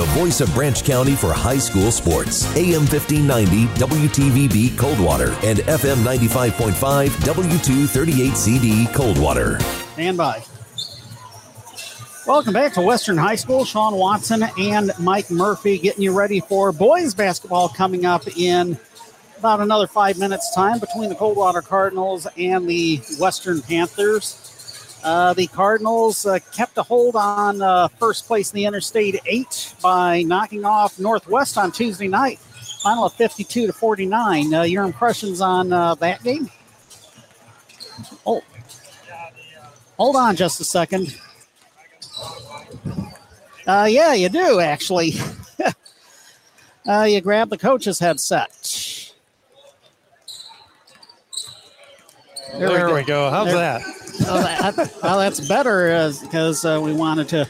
the voice of Branch County for high school sports. AM 1590 WTVB Coldwater and FM 95.5 W238CD Coldwater. Stand by. Welcome back to Western High School. Sean Watson and Mike Murphy getting you ready for boys basketball coming up in about another five minutes' time between the Coldwater Cardinals and the Western Panthers. Uh, the Cardinals uh, kept a hold on uh, first place in the Interstate 8 by knocking off Northwest on Tuesday night. Final of 52 to 49. Uh, your impressions on uh, that game? Oh, hold on just a second. Uh, yeah, you do actually. you grab the coach's headset. There, there we, go. we, go. How's there. that? well, that, well, that's better because uh, we wanted to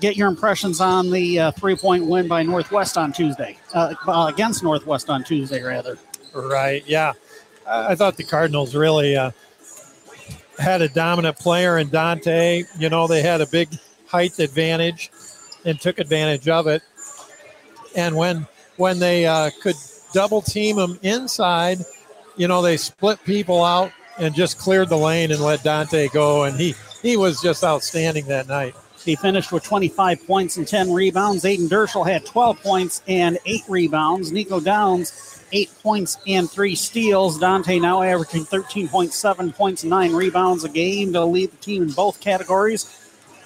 get your impressions on the uh, three point win by Northwest on Tuesday, uh, against Northwest on Tuesday, rather. Right. Yeah. I thought the Cardinals really uh, had a dominant player in Dante. You know, they had a big height advantage and took advantage of it. And when when they uh, could double team them inside, you know, they split people out and just cleared the lane and let Dante go. And he, he was just outstanding that night. He finished with 25 points and 10 rebounds. Aiden Derschel had 12 points and 8 rebounds. Nico Downs, 8 points and 3 steals. Dante now averaging 13.7 points and 9 rebounds a game to lead the team in both categories.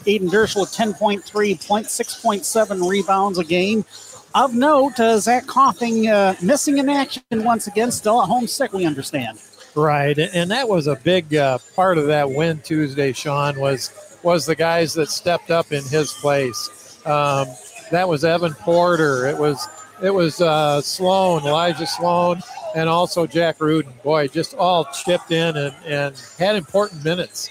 Aiden Derschel with 10.3 points, 6.7 rebounds a game. Of note, uh, Zach Coughing uh, missing in action once again, still at home sick, we understand. Right, and that was a big uh, part of that win Tuesday. Sean was was the guys that stepped up in his place. Um, that was Evan Porter. It was it was uh, Sloan, Elijah Sloan, and also Jack Rudin. Boy, just all chipped in and, and had important minutes.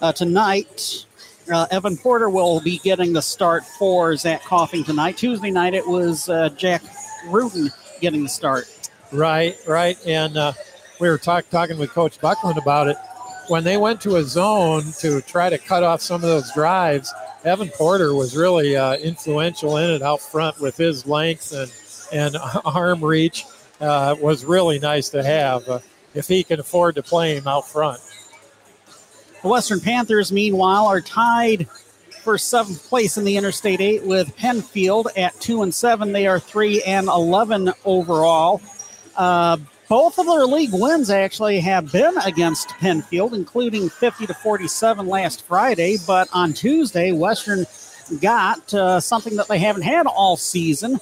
Uh, tonight, uh, Evan Porter will be getting the start for Zach Coughing tonight. Tuesday night, it was uh, Jack Rudin getting the start. Right, right, and uh, we were talk, talking with Coach Buckland about it. When they went to a zone to try to cut off some of those drives, Evan Porter was really uh, influential in it out front with his length and, and arm reach. Uh, was really nice to have uh, if he can afford to play him out front. The Western Panthers, meanwhile, are tied for seventh place in the Interstate 8 with Pennfield at 2 and 7. They are 3 and 11 overall. Uh, both of their league wins actually have been against Pennfield, including 50 to 47 last Friday. But on Tuesday, Western got uh, something that they haven't had all season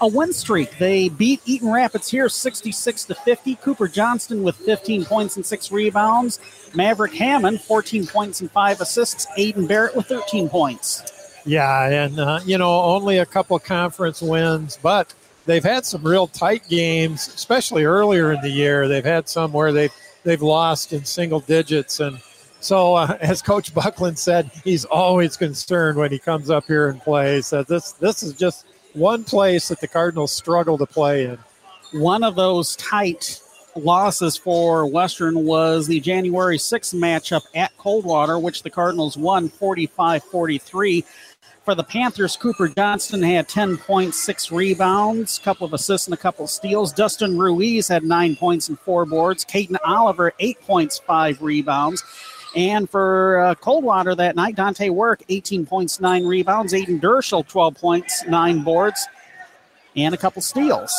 a win streak. They beat Eaton Rapids here 66 to 50. Cooper Johnston with 15 points and six rebounds. Maverick Hammond, 14 points and five assists. Aiden Barrett with 13 points. Yeah, and, uh, you know, only a couple conference wins, but they've had some real tight games, especially earlier in the year. They've had some where they've they've lost in single digits, and so uh, as Coach Buckland said, he's always concerned when he comes up here and plays. That this this is just one place that the Cardinals struggle to play in. One of those tight losses for Western was the January 6th matchup at Coldwater, which the Cardinals won 45 43. For the Panthers, Cooper Johnston had 10.6 rebounds, a couple of assists, and a couple of steals. Dustin Ruiz had nine points and four boards. Caden Oliver, eight points, five rebounds. And for uh, Coldwater that night, Dante Work, 18 points, nine rebounds. Aiden Derschel, 12 points, nine boards, and a couple steals.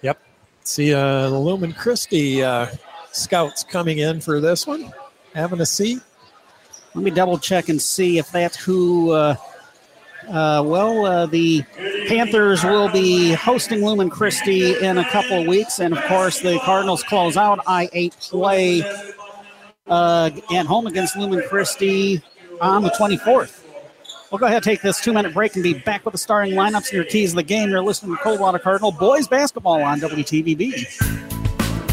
Yep. See uh, the Lumen Christi uh, scouts coming in for this one, having a seat. Let me double check and see if that's who uh, uh, well, uh, the Panthers will be hosting Lumen Christi in a couple of weeks, and of course, the Cardinals close out I 8 play uh, at home against Lumen Christi on the 24th. We'll go ahead and take this two minute break and be back with the starting lineups and your keys of the game. You're listening to Coldwater Cardinal Boys Basketball on WTVB.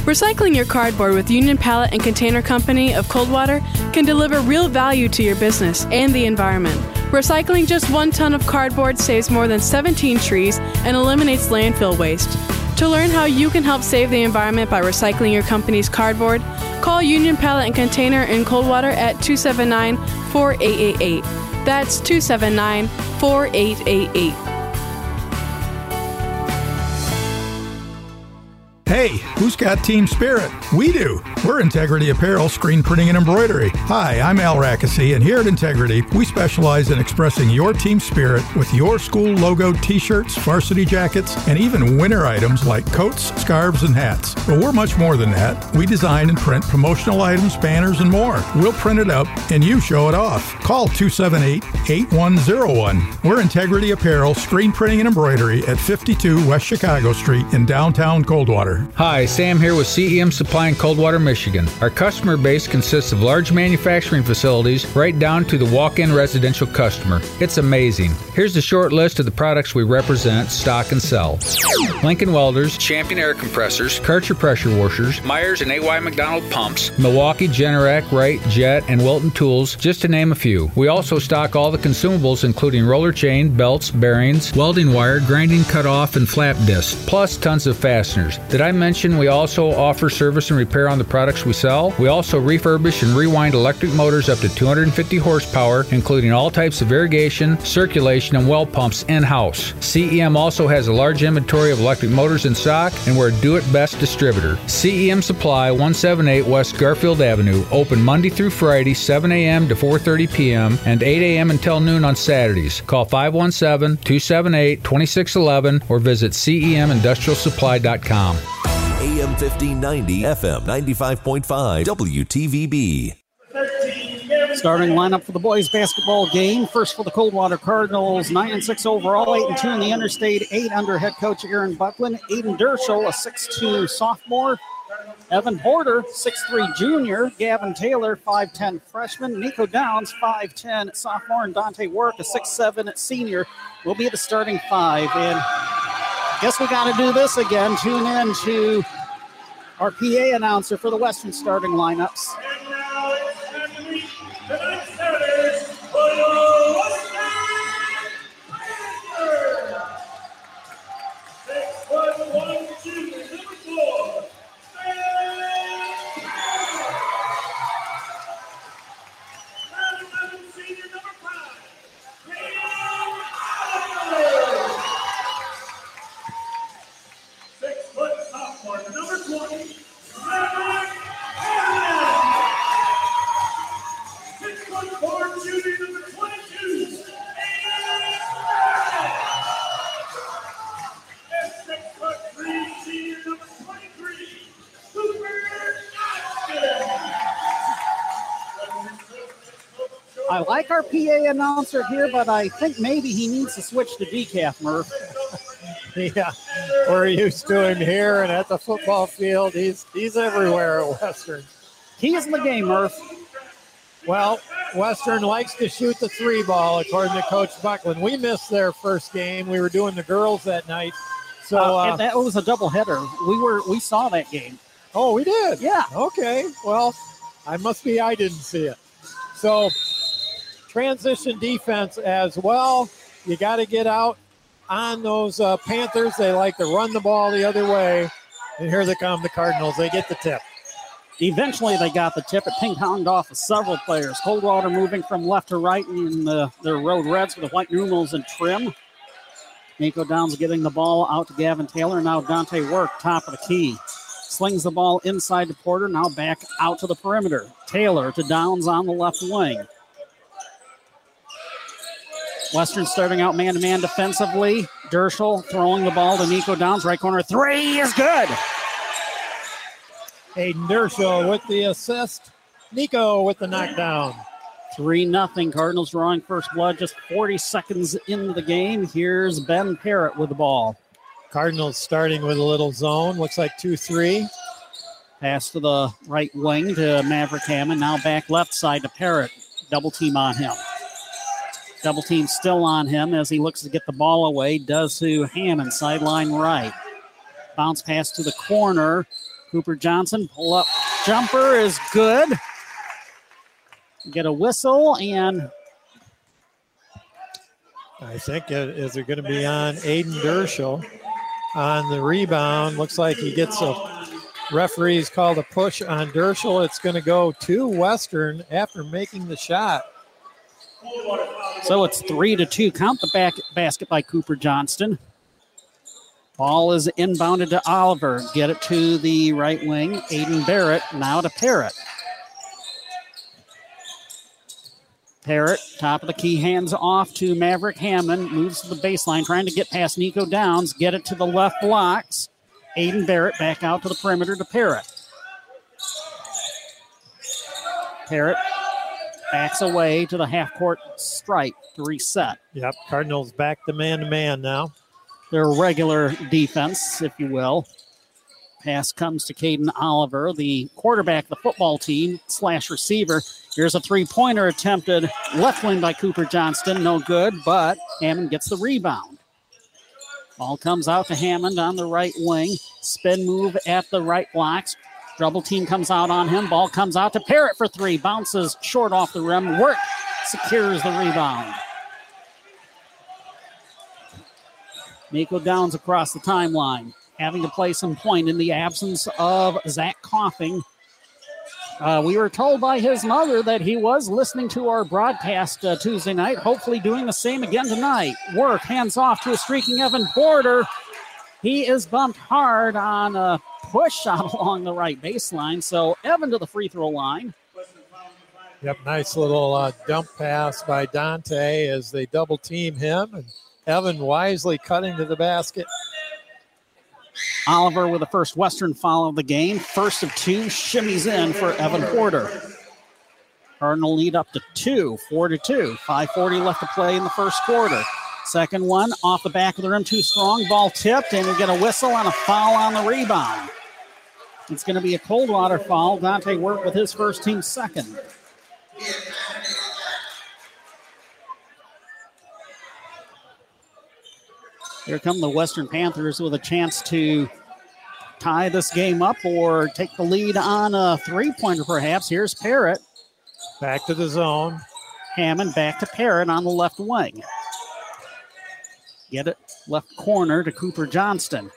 Recycling your cardboard with Union Pallet and Container Company of Coldwater can deliver real value to your business and the environment. Recycling just one ton of cardboard saves more than 17 trees and eliminates landfill waste. To learn how you can help save the environment by recycling your company's cardboard, call Union Pallet and Container in Coldwater at 279 4888. That's 279 4888. Hey, who's got team spirit? We do. We're Integrity Apparel, Screen Printing and Embroidery. Hi, I'm Al Rackesee, and here at Integrity, we specialize in expressing your team spirit with your school logo t shirts, varsity jackets, and even winter items like coats, scarves, and hats. But we're much more than that. We design and print promotional items, banners, and more. We'll print it up, and you show it off. Call 278 8101. We're Integrity Apparel, Screen Printing and Embroidery at 52 West Chicago Street in downtown Coldwater. Hi, Sam here with CEM Supply in Coldwater, Michigan. Our customer base consists of large manufacturing facilities right down to the walk in residential customer. It's amazing. Here's a short list of the products we represent, stock, and sell Lincoln Welders, Champion Air Compressors, Karcher Pressure Washers, Myers and AY McDonald Pumps, Milwaukee Generac, Wright, Jet, and Wilton Tools, just to name a few. We also stock all the consumables, including roller chain, belts, bearings, welding wire, grinding cutoff, and flap discs, plus tons of fasteners. Did I mention we also offer service and repair on the products we sell? We also refurbish and rewind electric motors up to 250 horsepower, including all types of irrigation, circulation, and well pumps in house. CEM also has a large inventory of electric motors in stock, and we're a do it best distributor. CEM Supply, 178 West Garfield Avenue, open Monday through Friday, 7 a.m. to 4:30 p.m. and 8 a.m. until noon on Saturdays. Call 517-278-2611 or visit cemindustrialsupply.com. AM 1590, FM 95.5, WTVB. Starting lineup for the boys basketball game. First for the Coldwater Cardinals, 9 and 6 overall, 8 and 2 in the Interstate 8 under head coach Aaron Buckland. Aiden Derschel, a 6'2 sophomore. Evan Porter, 6'3 junior. Gavin Taylor, 5'10 freshman. Nico Downs, 5'10 sophomore. And Dante Work, a 6'7 senior, will be the starting five. And guess we got to do this again. Tune in to our PA announcer for the Western starting lineups. I like our PA announcer here, but I think maybe he needs to switch to decaf, Murph. yeah, we're used to him here and at the football field. He's he's everywhere at Western. He's in the game, Murph. Well, Western likes to shoot the three ball, according to Coach Buckland. We missed their first game. We were doing the girls that night, so Uh, uh, and that was a doubleheader. We were we saw that game. oh, we did. Yeah. Okay. Well, I must be I didn't see it. So transition defense as well. You got to get out on those uh, Panthers. They like to run the ball the other way. And here they come, the Cardinals. They get the tip. Eventually, they got the tip. It ping ponged off of several players. Coldwater moving from left to right in the, their road reds with the white numerals and trim. Nico Downs getting the ball out to Gavin Taylor. Now Dante Work, top of the key. Slings the ball inside to Porter. Now back out to the perimeter. Taylor to Downs on the left wing. Western starting out man to man defensively. Derschel throwing the ball to Nico Downs. Right corner three is good. Aiden Derschel with the assist. Nico with the knockdown. 3 nothing. Cardinals drawing first blood just 40 seconds into the game. Here's Ben Parrott with the ball. Cardinals starting with a little zone. Looks like 2 3. Pass to the right wing to Maverick Hammond. Now back left side to Parrott. Double team on him. Double team still on him as he looks to get the ball away. Does to Hammond, sideline right. Bounce pass to the corner. Cooper Johnston, pull up jumper is good. Get a whistle and I think it is it going to be on Aiden Derschel on the rebound. Looks like he gets a referee's called a push on Derschel. It's going to go to Western after making the shot. So it's three to two. Count the back basket by Cooper Johnston. Ball is inbounded to Oliver. Get it to the right wing. Aiden Barrett now to Parrott. Parrott, top of the key, hands off to Maverick Hammond. Moves to the baseline, trying to get past Nico Downs. Get it to the left blocks. Aiden Barrett back out to the perimeter to Parrott. Parrott backs away to the half court stripe to reset. Yep, Cardinals back to man to man now. Their regular defense, if you will. Pass comes to Caden Oliver, the quarterback the football team slash receiver. Here's a three pointer attempted left wing by Cooper Johnston. No good, but Hammond gets the rebound. Ball comes out to Hammond on the right wing. Spin move at the right blocks. Double team comes out on him. Ball comes out to Parrott for three. Bounces short off the rim. Work secures the rebound. Nico Downs across the timeline, having to play some point in the absence of Zach Coughing. Uh, we were told by his mother that he was listening to our broadcast uh, Tuesday night, hopefully doing the same again tonight. Work, hands off to a streaking Evan Porter. He is bumped hard on a push shot along the right baseline. So Evan to the free throw line. Yep, nice little uh, dump pass by Dante as they double team him. And Evan wisely cutting to the basket. Oliver with the first Western foul of the game. First of two, shimmies in for Evan Porter. Cardinal lead up to two, four to two. 540 left to play in the first quarter. Second one off the back of the rim, too strong. Ball tipped, and we get a whistle and a foul on the rebound. It's going to be a Coldwater foul. Dante worked with his first team second. Here come the Western Panthers with a chance to tie this game up or take the lead on a three pointer, perhaps. Here's Parrott. Back to the zone. Hammond back to Parrott on the left wing. Get it left corner to Cooper Johnston.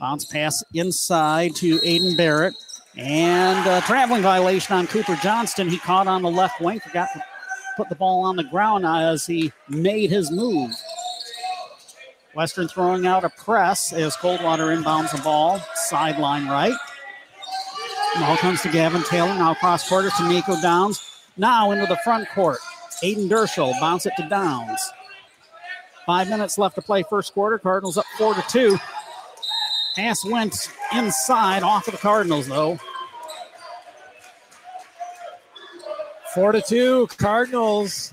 Bounce pass inside to Aiden Barrett. And a traveling violation on Cooper Johnston. He caught on the left wing, forgot to put the ball on the ground as he made his move. Western throwing out a press as Coldwater inbounds the ball, sideline right. Ball comes to Gavin Taylor, now cross quarter to Nico Downs. Now into the front court. Aiden Derschel bounce it to Downs. Five minutes left to play first quarter. Cardinals up four to two. Pass went inside off of the Cardinals, though. Four to two, Cardinals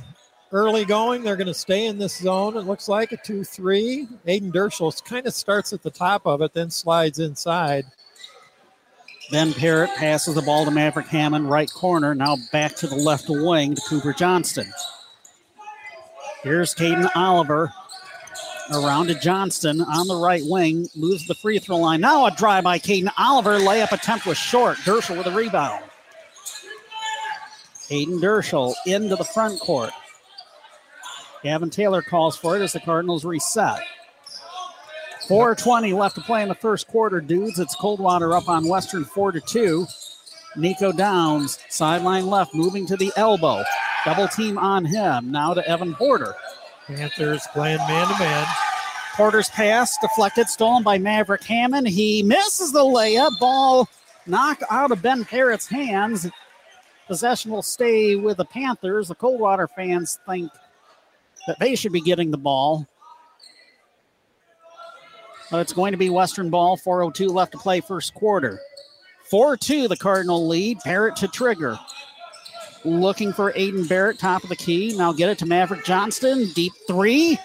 early going. They're going to stay in this zone. It looks like a 2 3. Aiden Derschel kind of starts at the top of it, then slides inside. Ben Parrott passes the ball to Maverick Hammond, right corner. Now back to the left wing to Cooper Johnston. Here's Caden Oliver around to Johnston on the right wing, moves the free throw line. Now a drive by Caden Oliver. Layup attempt was short. Derschel with a rebound. Aiden Derschel into the front court. Gavin Taylor calls for it as the Cardinals reset. 420 left to play in the first quarter, dudes. It's Coldwater up on Western 4 to 2. Nico Downs, sideline left, moving to the elbow. Double team on him. Now to Evan Porter. Panthers playing man to man. Porter's pass deflected, stolen by Maverick Hammond. He misses the layup. Ball knocked out of Ben Parrott's hands. Possession will stay with the Panthers. The Coldwater fans think that they should be getting the ball. But it's going to be Western ball. 4.02 left to play first quarter. 4 2, the Cardinal lead. Parrott to trigger. Looking for Aiden Barrett, top of the key. Now get it to Maverick Johnston. Deep three.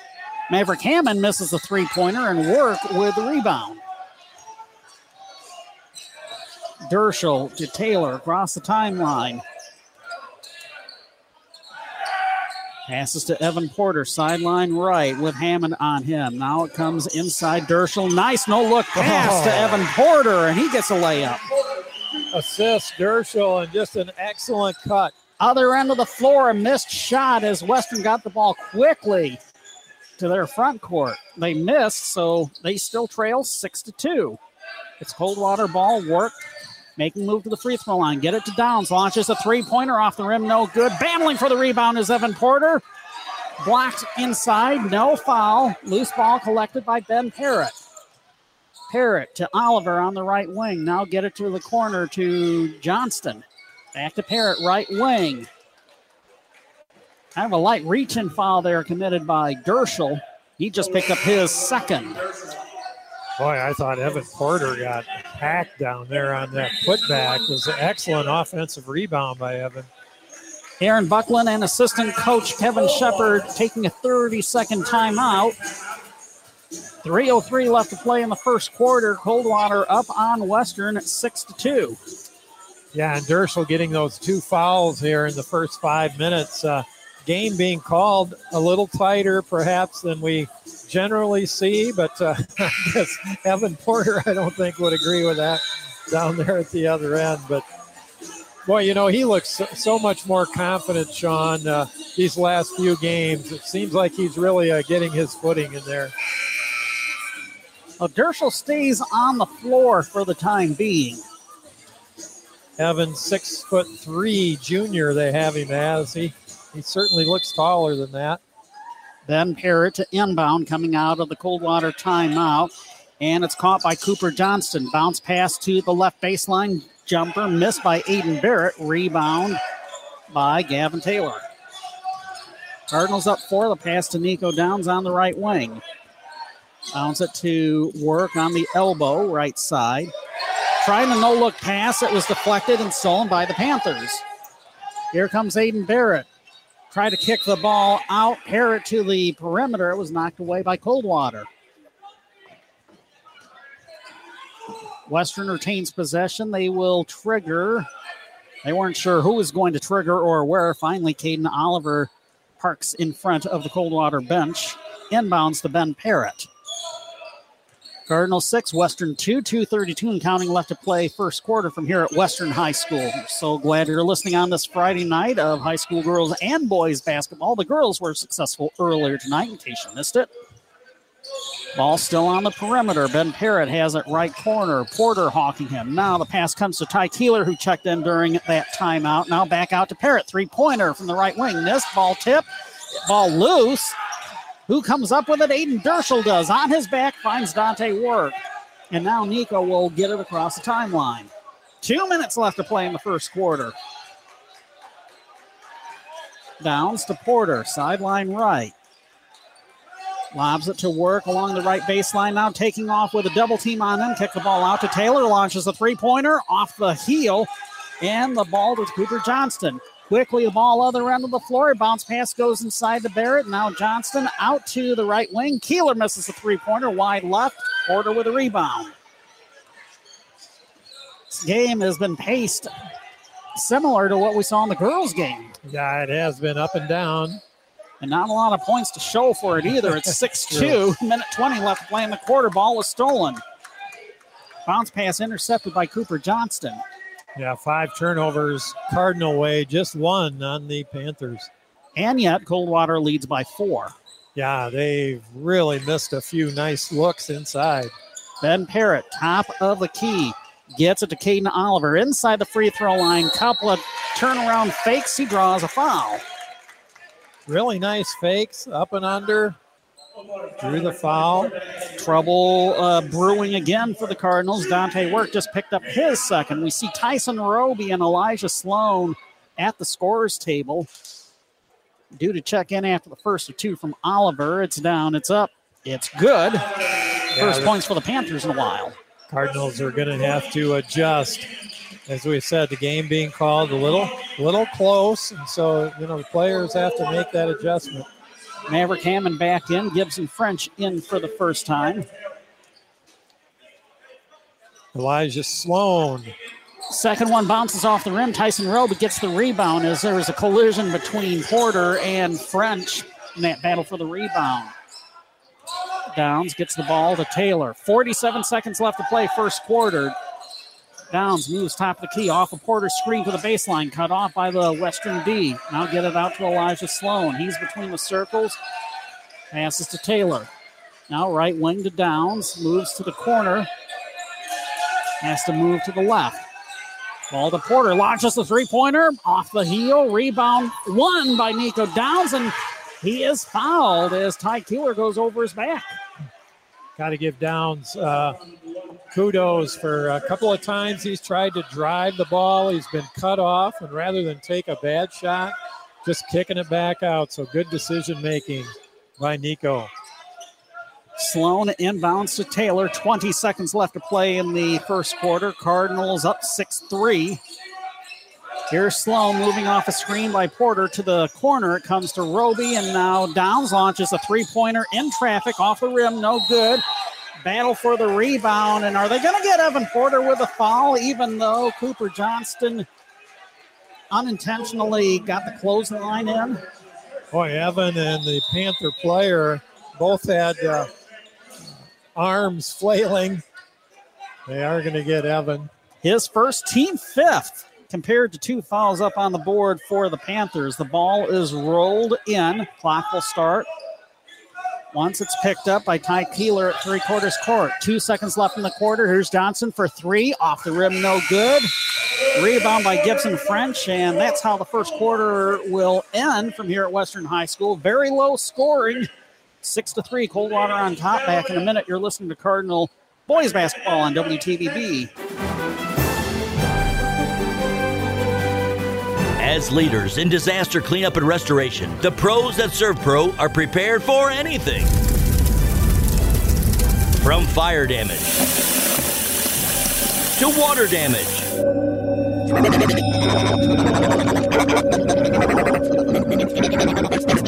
Maverick Hammond misses the three pointer and work with the rebound. Derschel to Taylor across the timeline. Passes to Evan Porter, sideline right with Hammond on him. Now it comes inside Derschel. Nice no look pass oh. to Evan Porter, and he gets a layup. Assist Derschel, and just an excellent cut. Other end of the floor, a missed shot as Western got the ball quickly to their front court. They missed, so they still trail six to two. It's Coldwater ball work, making move to the free throw line. Get it to Downs. Launches a three pointer off the rim, no good. Battling for the rebound is Evan Porter. Blocked inside, no foul. Loose ball collected by Ben Parrott. Parrott to Oliver on the right wing. Now get it to the corner to Johnston. Back to Parrott, right wing. Kind of a light reach and foul there committed by Derschel. He just picked up his second. Boy, I thought Evan Porter got hacked down there on that putback. It was an excellent offensive rebound by Evan. Aaron Buckland and assistant coach Kevin Shepard taking a 30 second timeout. 3.03 left to play in the first quarter. Coldwater up on Western 6 to 2. Yeah, and Derschel getting those two fouls here in the first five minutes. Uh, game being called a little tighter, perhaps, than we generally see, but uh, I guess Evan Porter, I don't think, would agree with that down there at the other end. But boy, you know, he looks so, so much more confident, Sean, uh, these last few games. It seems like he's really uh, getting his footing in there. Well, stays on the floor for the time being. Evan, six foot three junior, they have him as. He, he certainly looks taller than that. Ben Parrott to inbound coming out of the Coldwater timeout. And it's caught by Cooper Johnston. Bounce pass to the left baseline. Jumper missed by Aiden Barrett. Rebound by Gavin Taylor. Cardinals up four. The pass to Nico Downs on the right wing. Bounce it to work on the elbow, right side. Trying a no look pass. It was deflected and stolen by the Panthers. Here comes Aiden Barrett. Try to kick the ball out. Parrott to the perimeter. It was knocked away by Coldwater. Western retains possession. They will trigger. They weren't sure who was going to trigger or where. Finally, Caden Oliver parks in front of the Coldwater bench. Inbounds to Ben Parrott. Cardinal 6, Western 2, 232 and counting left to play first quarter from here at Western High School. So glad you're listening on this Friday night of high school girls and boys basketball. The girls were successful earlier tonight in case you missed it. Ball still on the perimeter. Ben Parrott has it right corner. Porter hawking him. Now the pass comes to Ty Keeler, who checked in during that timeout. Now back out to Parrott. Three pointer from the right wing. This ball tip. Ball loose. Who comes up with it? Aiden Derschel does. On his back, finds Dante Work. And now Nico will get it across the timeline. Two minutes left to play in the first quarter. Downs to Porter, sideline right. Lobs it to work along the right baseline. Now taking off with a double team on him. Kick the ball out to Taylor. Launches a three pointer off the heel. And the ball to Cooper Johnston. Quickly, the ball other end of the floor. Bounce pass goes inside to Barrett. Now Johnston out to the right wing. Keeler misses a three pointer wide left. Porter with a rebound. This game has been paced similar to what we saw in the girls' game. Yeah, it has been up and down. And not a lot of points to show for it either. It's 6 2, minute 20 left to play in the quarter. Ball was stolen. Bounce pass intercepted by Cooper Johnston. Yeah, five turnovers, Cardinal way, just one on the Panthers. And yet, Coldwater leads by four. Yeah, they've really missed a few nice looks inside. Ben Parrott, top of the key, gets it to Caden Oliver inside the free throw line. Couple of turnaround fakes. He draws a foul. Really nice fakes, up and under. Drew the foul. Trouble uh, brewing again for the Cardinals. Dante Work just picked up his second. We see Tyson Roby and Elijah Sloan at the scorers table. Due to check in after the first of two from Oliver. It's down, it's up, it's good. First Yeah, points for the Panthers in a while. Cardinals are going to have to adjust. As we said, the game being called a little, little close, and so you know the players have to make that adjustment. Maverick Hammond back in. Gibson French in for the first time. Elijah Sloan, Second one bounces off the rim. Tyson Roby gets the rebound as there was a collision between Porter and French in that battle for the rebound. Downs gets the ball to Taylor. 47 seconds left to play first quarter. Downs moves top of the key off a Porter screen to the baseline, cut off by the Western D. Now get it out to Elijah Sloan. He's between the circles. Passes to Taylor. Now right wing to Downs. Moves to the corner. Has to move to the left. Ball to Porter. Launches the three pointer. Off the heel. Rebound. One by Nico Downs. And He is fouled as Ty Keeler goes over his back. Got to give Downs uh, kudos for a couple of times he's tried to drive the ball. He's been cut off, and rather than take a bad shot, just kicking it back out. So good decision making by Nico. Sloan inbounds to Taylor. 20 seconds left to play in the first quarter. Cardinals up 6 3. Here's Sloan moving off a screen by Porter to the corner. It comes to Roby, and now Downs launches a three pointer in traffic off the rim. No good. Battle for the rebound. And are they going to get Evan Porter with a foul, even though Cooper Johnston unintentionally got the clothesline in? Boy, Evan and the Panther player both had uh, arms flailing. They are going to get Evan. His first team fifth compared to two fouls up on the board for the Panthers. The ball is rolled in. Clock will start once it's picked up by Ty Keeler at three quarters court. Two seconds left in the quarter. Here's Johnston for three. Off the rim, no good. Rebound by Gibson French, and that's how the first quarter will end from here at Western High School. Very low scoring. Six to three. Coldwater on top. Back in a minute. You're listening to Cardinal boys basketball on WTVB. As leaders in disaster cleanup and restoration, the pros at ServPro are prepared for anything. From fire damage to water damage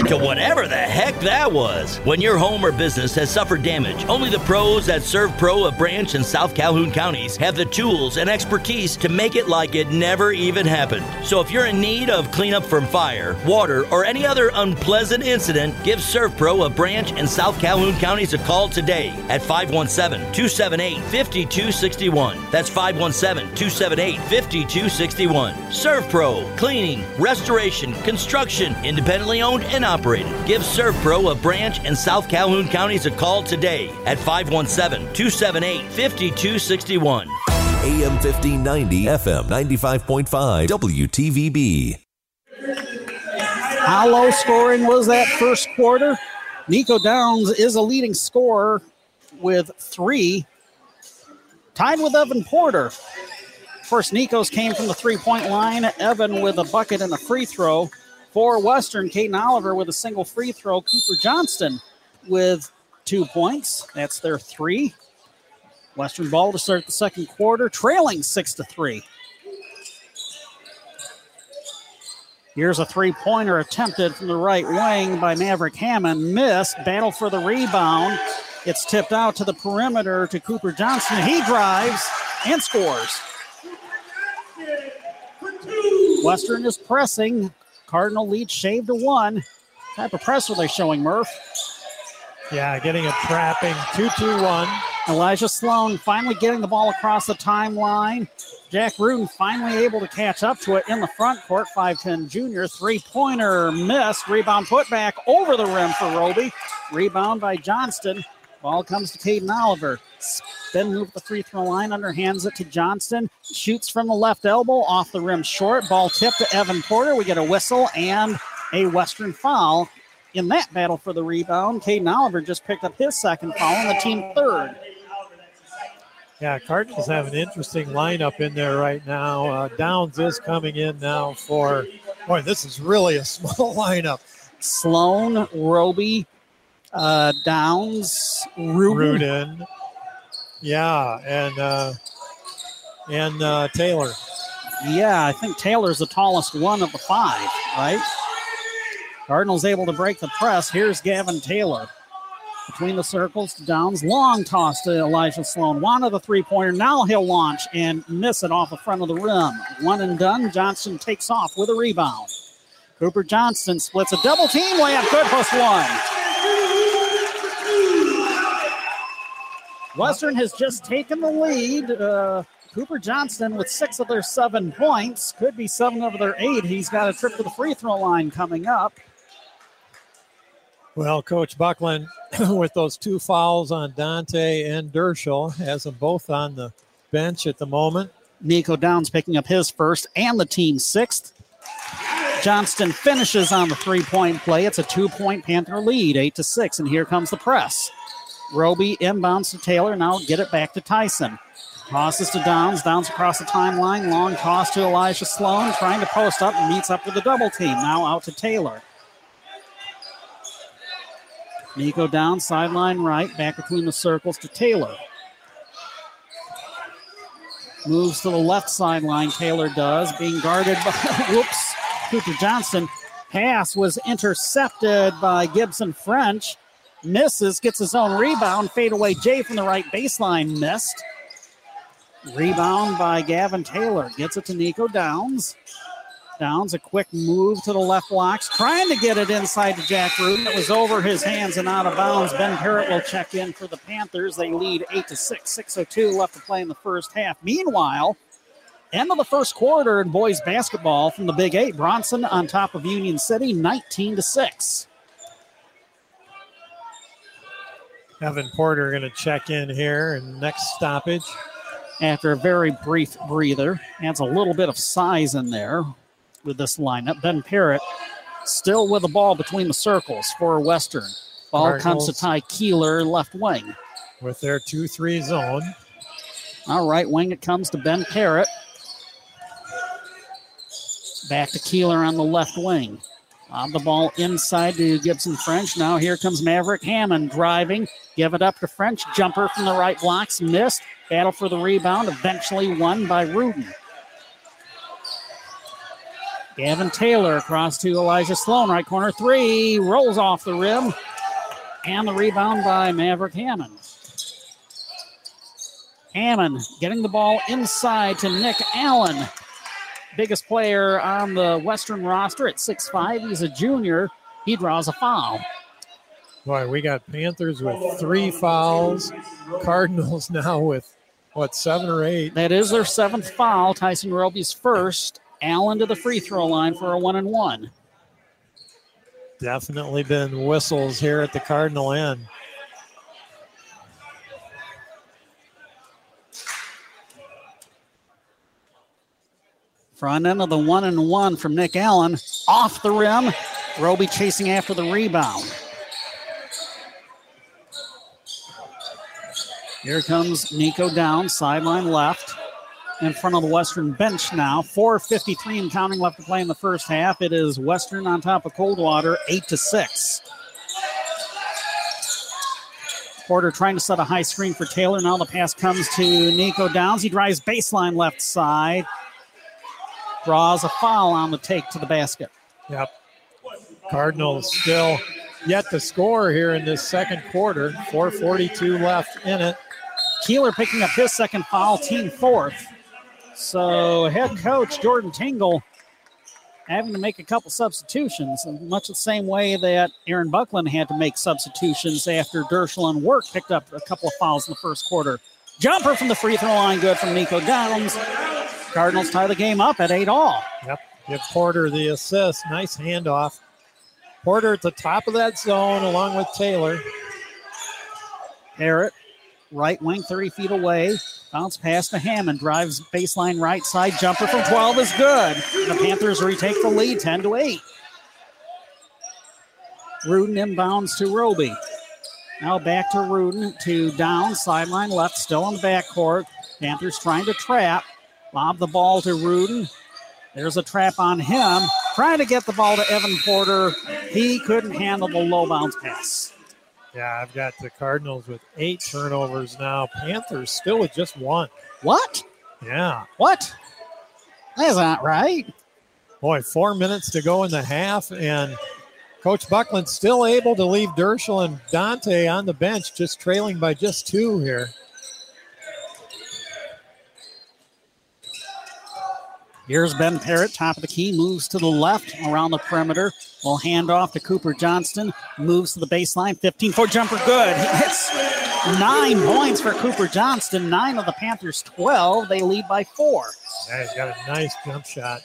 to whatever the heck that was. When your home or business has suffered damage, only the pros at ServPro of Branch and South Calhoun counties have the tools and expertise to make it like it never even happened. So if you're in need of cleanup from fire, water, or any other unpleasant incident, give ServPro of Branch and South Calhoun counties a call today at 517 278 5261. That's 517 278 5261. ServPro, cleaning, restoration, construction, independently owned and operated. Give ServPro a Branch and South Calhoun counties a call today at 517 278 5261. AM 1590, FM 95.5, WTVB. How low scoring was that first quarter? Nico Downs is a leading scorer with three, tied with Evan Porter. First, Nico's came from the three point line. Evan with a bucket and a free throw. For Western, Caden Oliver with a single free throw. Cooper Johnston with two points. That's their three. Western ball to start the second quarter, trailing six to three. Here's a three pointer attempted from the right wing by Maverick Hammond. Missed. Battle for the rebound. It's tipped out to the perimeter to Cooper Johnston. He drives and scores. Western is pressing. Cardinal lead shaved to one. What type of press are they showing, Murph? Yeah, getting a trapping. 2 2 1. Elijah Sloan finally getting the ball across the timeline. Jack Rudin finally able to catch up to it in the front court. 5'10 junior. Three pointer miss. Rebound put back over the rim for Roby. Rebound by Johnston. Ball comes to Caden Oliver. Then move the free throw line, underhands it to Johnston. Shoots from the left elbow, off the rim short. Ball tipped to Evan Porter. We get a whistle and a Western foul in that battle for the rebound. Caden Oliver just picked up his second foul and the team third. Yeah, Cardinals have an interesting lineup in there right now. Uh, Downs is coming in now for, boy, this is really a small lineup. Sloan, Roby, uh, Downs, Rudin. Rudin. Yeah, and uh, and uh, Taylor. Yeah, I think Taylor's the tallest one of the five, right? Cardinals able to break the press. Here's Gavin Taylor. Between the circles Downs. Long toss to Elijah Sloan. Wanted the three pointer. Now he'll launch and miss it off the front of the rim. One and done. Johnston takes off with a rebound. Cooper Johnston splits a double team layup. Good plus one. Western has just taken the lead. Uh, Cooper Johnston with six of their seven points. Could be seven of their eight. He's got a trip to the free throw line coming up. Well, Coach Buckland, with those two fouls on Dante and Derschel, has them both on the bench at the moment. Nico Downs picking up his first and the team sixth. Johnston finishes on the three point play. It's a two point Panther lead, eight to six. And here comes the press. Roby inbounds to Taylor. Now get it back to Tyson. Tosses to Downs. Downs across the timeline. Long toss to Elijah Sloan. Trying to post up. Meets up with the double team. Now out to Taylor. Nico down, sideline right. Back between the circles to Taylor. Moves to the left sideline. Taylor does. Being guarded by, whoops, Cooper Johnston. Pass was intercepted by Gibson French. Misses, gets his own rebound. Fade away Jay from the right baseline. Missed. Rebound by Gavin Taylor. Gets it to Nico Downs. Downs, a quick move to the left blocks, trying to get it inside to Jack Rudin. It was over his hands and out of bounds. Ben Parrott will check in for the Panthers. They lead 8 to 6. 6.02 left to play in the first half. Meanwhile, end of the first quarter in boys basketball from the Big Eight. Bronson on top of Union City, 19 to 6. Evan Porter going to check in here and next stoppage. After a very brief breather, adds a little bit of size in there with this lineup. Ben Parrott still with the ball between the circles for Western. Ball comes to Ty Keeler, left wing. With their 2 3 zone. All right, wing it comes to Ben Parrott. Back to Keeler on the left wing. On the ball inside to Gibson French. Now here comes Maverick Hammond driving. Give it up to French. Jumper from the right blocks. Missed. Battle for the rebound. Eventually won by Rudin. Gavin Taylor across to Elijah Sloan, right corner three, rolls off the rim, and the rebound by Maverick Hammond. Hammond getting the ball inside to Nick Allen, biggest player on the Western roster at 6'5. He's a junior. He draws a foul. Boy, we got Panthers with three fouls, Cardinals now with what, seven or eight? That is their seventh foul. Tyson Roby's first. Allen to the free throw line for a one and one. Definitely been whistles here at the Cardinal end. Front end of the one and one from Nick Allen. Off the rim. Roby chasing after the rebound. Here comes Nico down, sideline left in front of the Western bench now. 4.53 and counting left to play in the first half. It is Western on top of Coldwater, 8 to 6. Porter trying to set a high screen for Taylor. Now the pass comes to Nico Downs. He drives baseline left side. Draws a foul on the take to the basket. Yep. Cardinals still yet to score here in this second quarter. 442 left in it. Keeler picking up his second foul, team fourth. So head coach Jordan Tingle having to make a couple substitutions, much the same way that Aaron Buckland had to make substitutions after Derschel and Work picked up a couple of fouls in the first quarter. Jumper from the free throw line, good from Nico Downs. Cardinals tie the game up at eight all. Yep, give Porter the assist. Nice handoff. Porter at the top of that zone along with Taylor. Parrott, right wing, 30 feet away. Bounce pass to Hammond. Drives baseline right side. Jumper from 12 is good. The Panthers retake the lead 10 to 8. Rudin inbounds to Roby. Now back to Rudin to down, sideline left, still in the backcourt. Panthers trying to trap. Lob the ball to Rudin. There's a trap on him. Trying to get the ball to Evan Porter. He couldn't handle the low bounce pass. Yeah, I've got the Cardinals with eight turnovers now. Panthers still with just one. What? Yeah. What? That's not right. Boy, four minutes to go in the half, and Coach Buckland still able to leave Derschel and Dante on the bench, just trailing by just two here. Here's Ben Parrott, top of the key, moves to the left around the perimeter. Will hand off to Cooper Johnston, moves to the baseline, 15 foot jumper, good. He hits nine points for Cooper Johnston, nine of the Panthers' 12. They lead by four. Yeah, he's got a nice jump shot.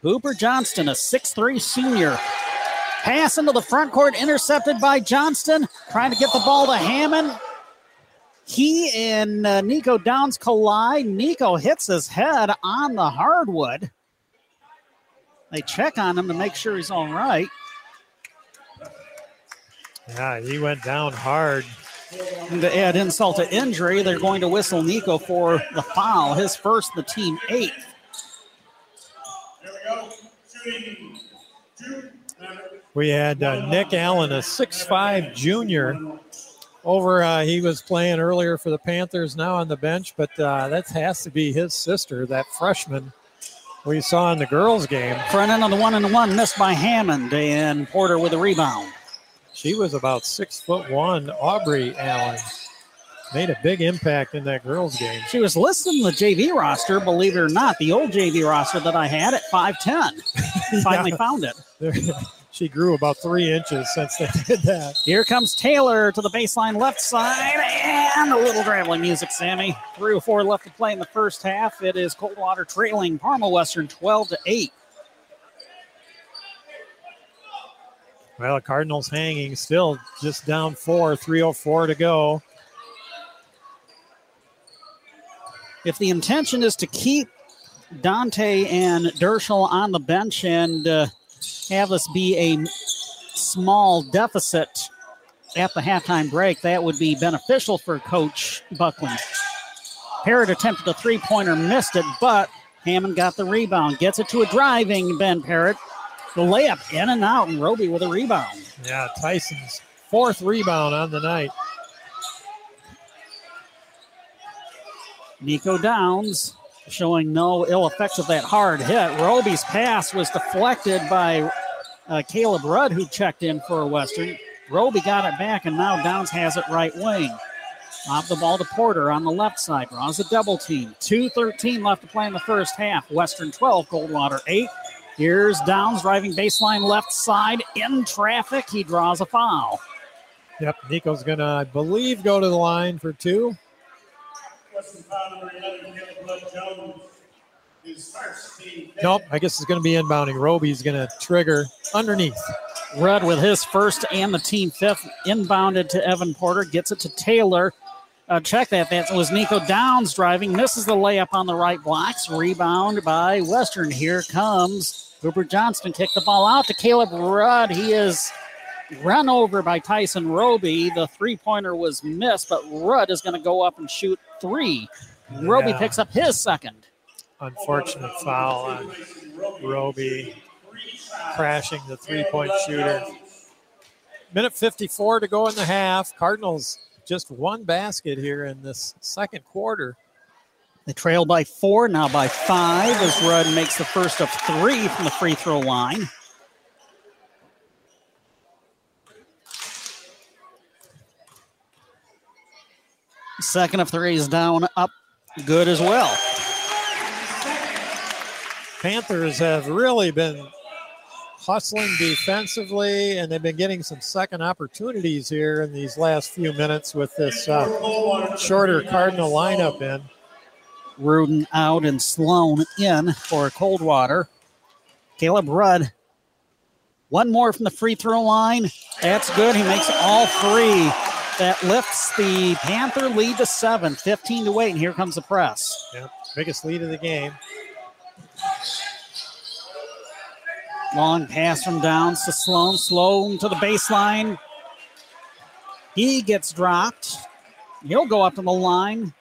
Cooper Johnston, a six-three senior. Pass into the front court, intercepted by Johnston, trying to get the ball to Hammond. He and uh, Nico Downs collide. Nico hits his head on the hardwood. They check on him to make sure he's all right. Yeah, he went down hard. And to add insult to injury, they're going to whistle Nico for the foul, his first, the team eighth. We had uh, Nick Allen, a six-five junior, over. Uh, he was playing earlier for the Panthers, now on the bench, but uh, that has to be his sister, that freshman we saw in the girls' game. Front end on the one and the one, missed by Hammond, and Porter with a rebound. She was about six foot one, Aubrey Allen. Made a big impact in that girls' game. She was listed in the JV roster, believe it or not, the old JV roster that I had at 5'10. Finally found it. She grew about three inches since they did that. Here comes Taylor to the baseline left side, and a little traveling music, Sammy. Three or four left to play in the first half. It is Coldwater trailing Parma Western 12 to 8. Well, the Cardinals hanging still just down four, 304 to go. If the intention is to keep Dante and Derschel on the bench and uh, have this be a small deficit at the halftime break, that would be beneficial for Coach Buckland. Parrott attempted a three pointer, missed it, but Hammond got the rebound, gets it to a driving Ben Parrott. The layup in and out, and Roby with a rebound. Yeah, Tyson's fourth rebound on the night. Nico Downs showing no ill effects of that hard hit. Roby's pass was deflected by uh, Caleb Rudd, who checked in for a Western. Roby got it back, and now Downs has it right wing. Off the ball to Porter on the left side. Draws a double team. 2.13 left to play in the first half. Western 12, Coldwater 8. Here's Downs driving baseline left side in traffic. He draws a foul. Yep, Nico's going to, I believe, go to the line for two. Nope, I guess it's going to be inbounding. Roby's going to trigger underneath. Rudd with his first and the team fifth inbounded to Evan Porter, gets it to Taylor. Uh, check that. That was Nico Downs driving. Misses the layup on the right blocks. Rebound by Western. Here comes Cooper Johnston kicked the ball out to Caleb Rudd. He is run over by Tyson Roby. The three pointer was missed, but Rudd is going to go up and shoot three. Yeah. Roby picks up his second. Unfortunate foul on Roby crashing the three point shooter. Minute 54 to go in the half. Cardinals just one basket here in this second quarter. They trail by four, now by five as Rudd makes the first of three from the free throw line. Second of three is down, up, good as well. Panthers have really been hustling defensively, and they've been getting some second opportunities here in these last few minutes with this uh, shorter Cardinal lineup in. Rudin out and Sloan in for Coldwater. Caleb Rudd, one more from the free throw line. That's good. He makes all three. That lifts the Panther lead to seven, 15 to 8. And here comes the press. Yep. Biggest lead of the game. Long pass from Downs to Sloan. Sloan to the baseline. He gets dropped. He'll go up to the line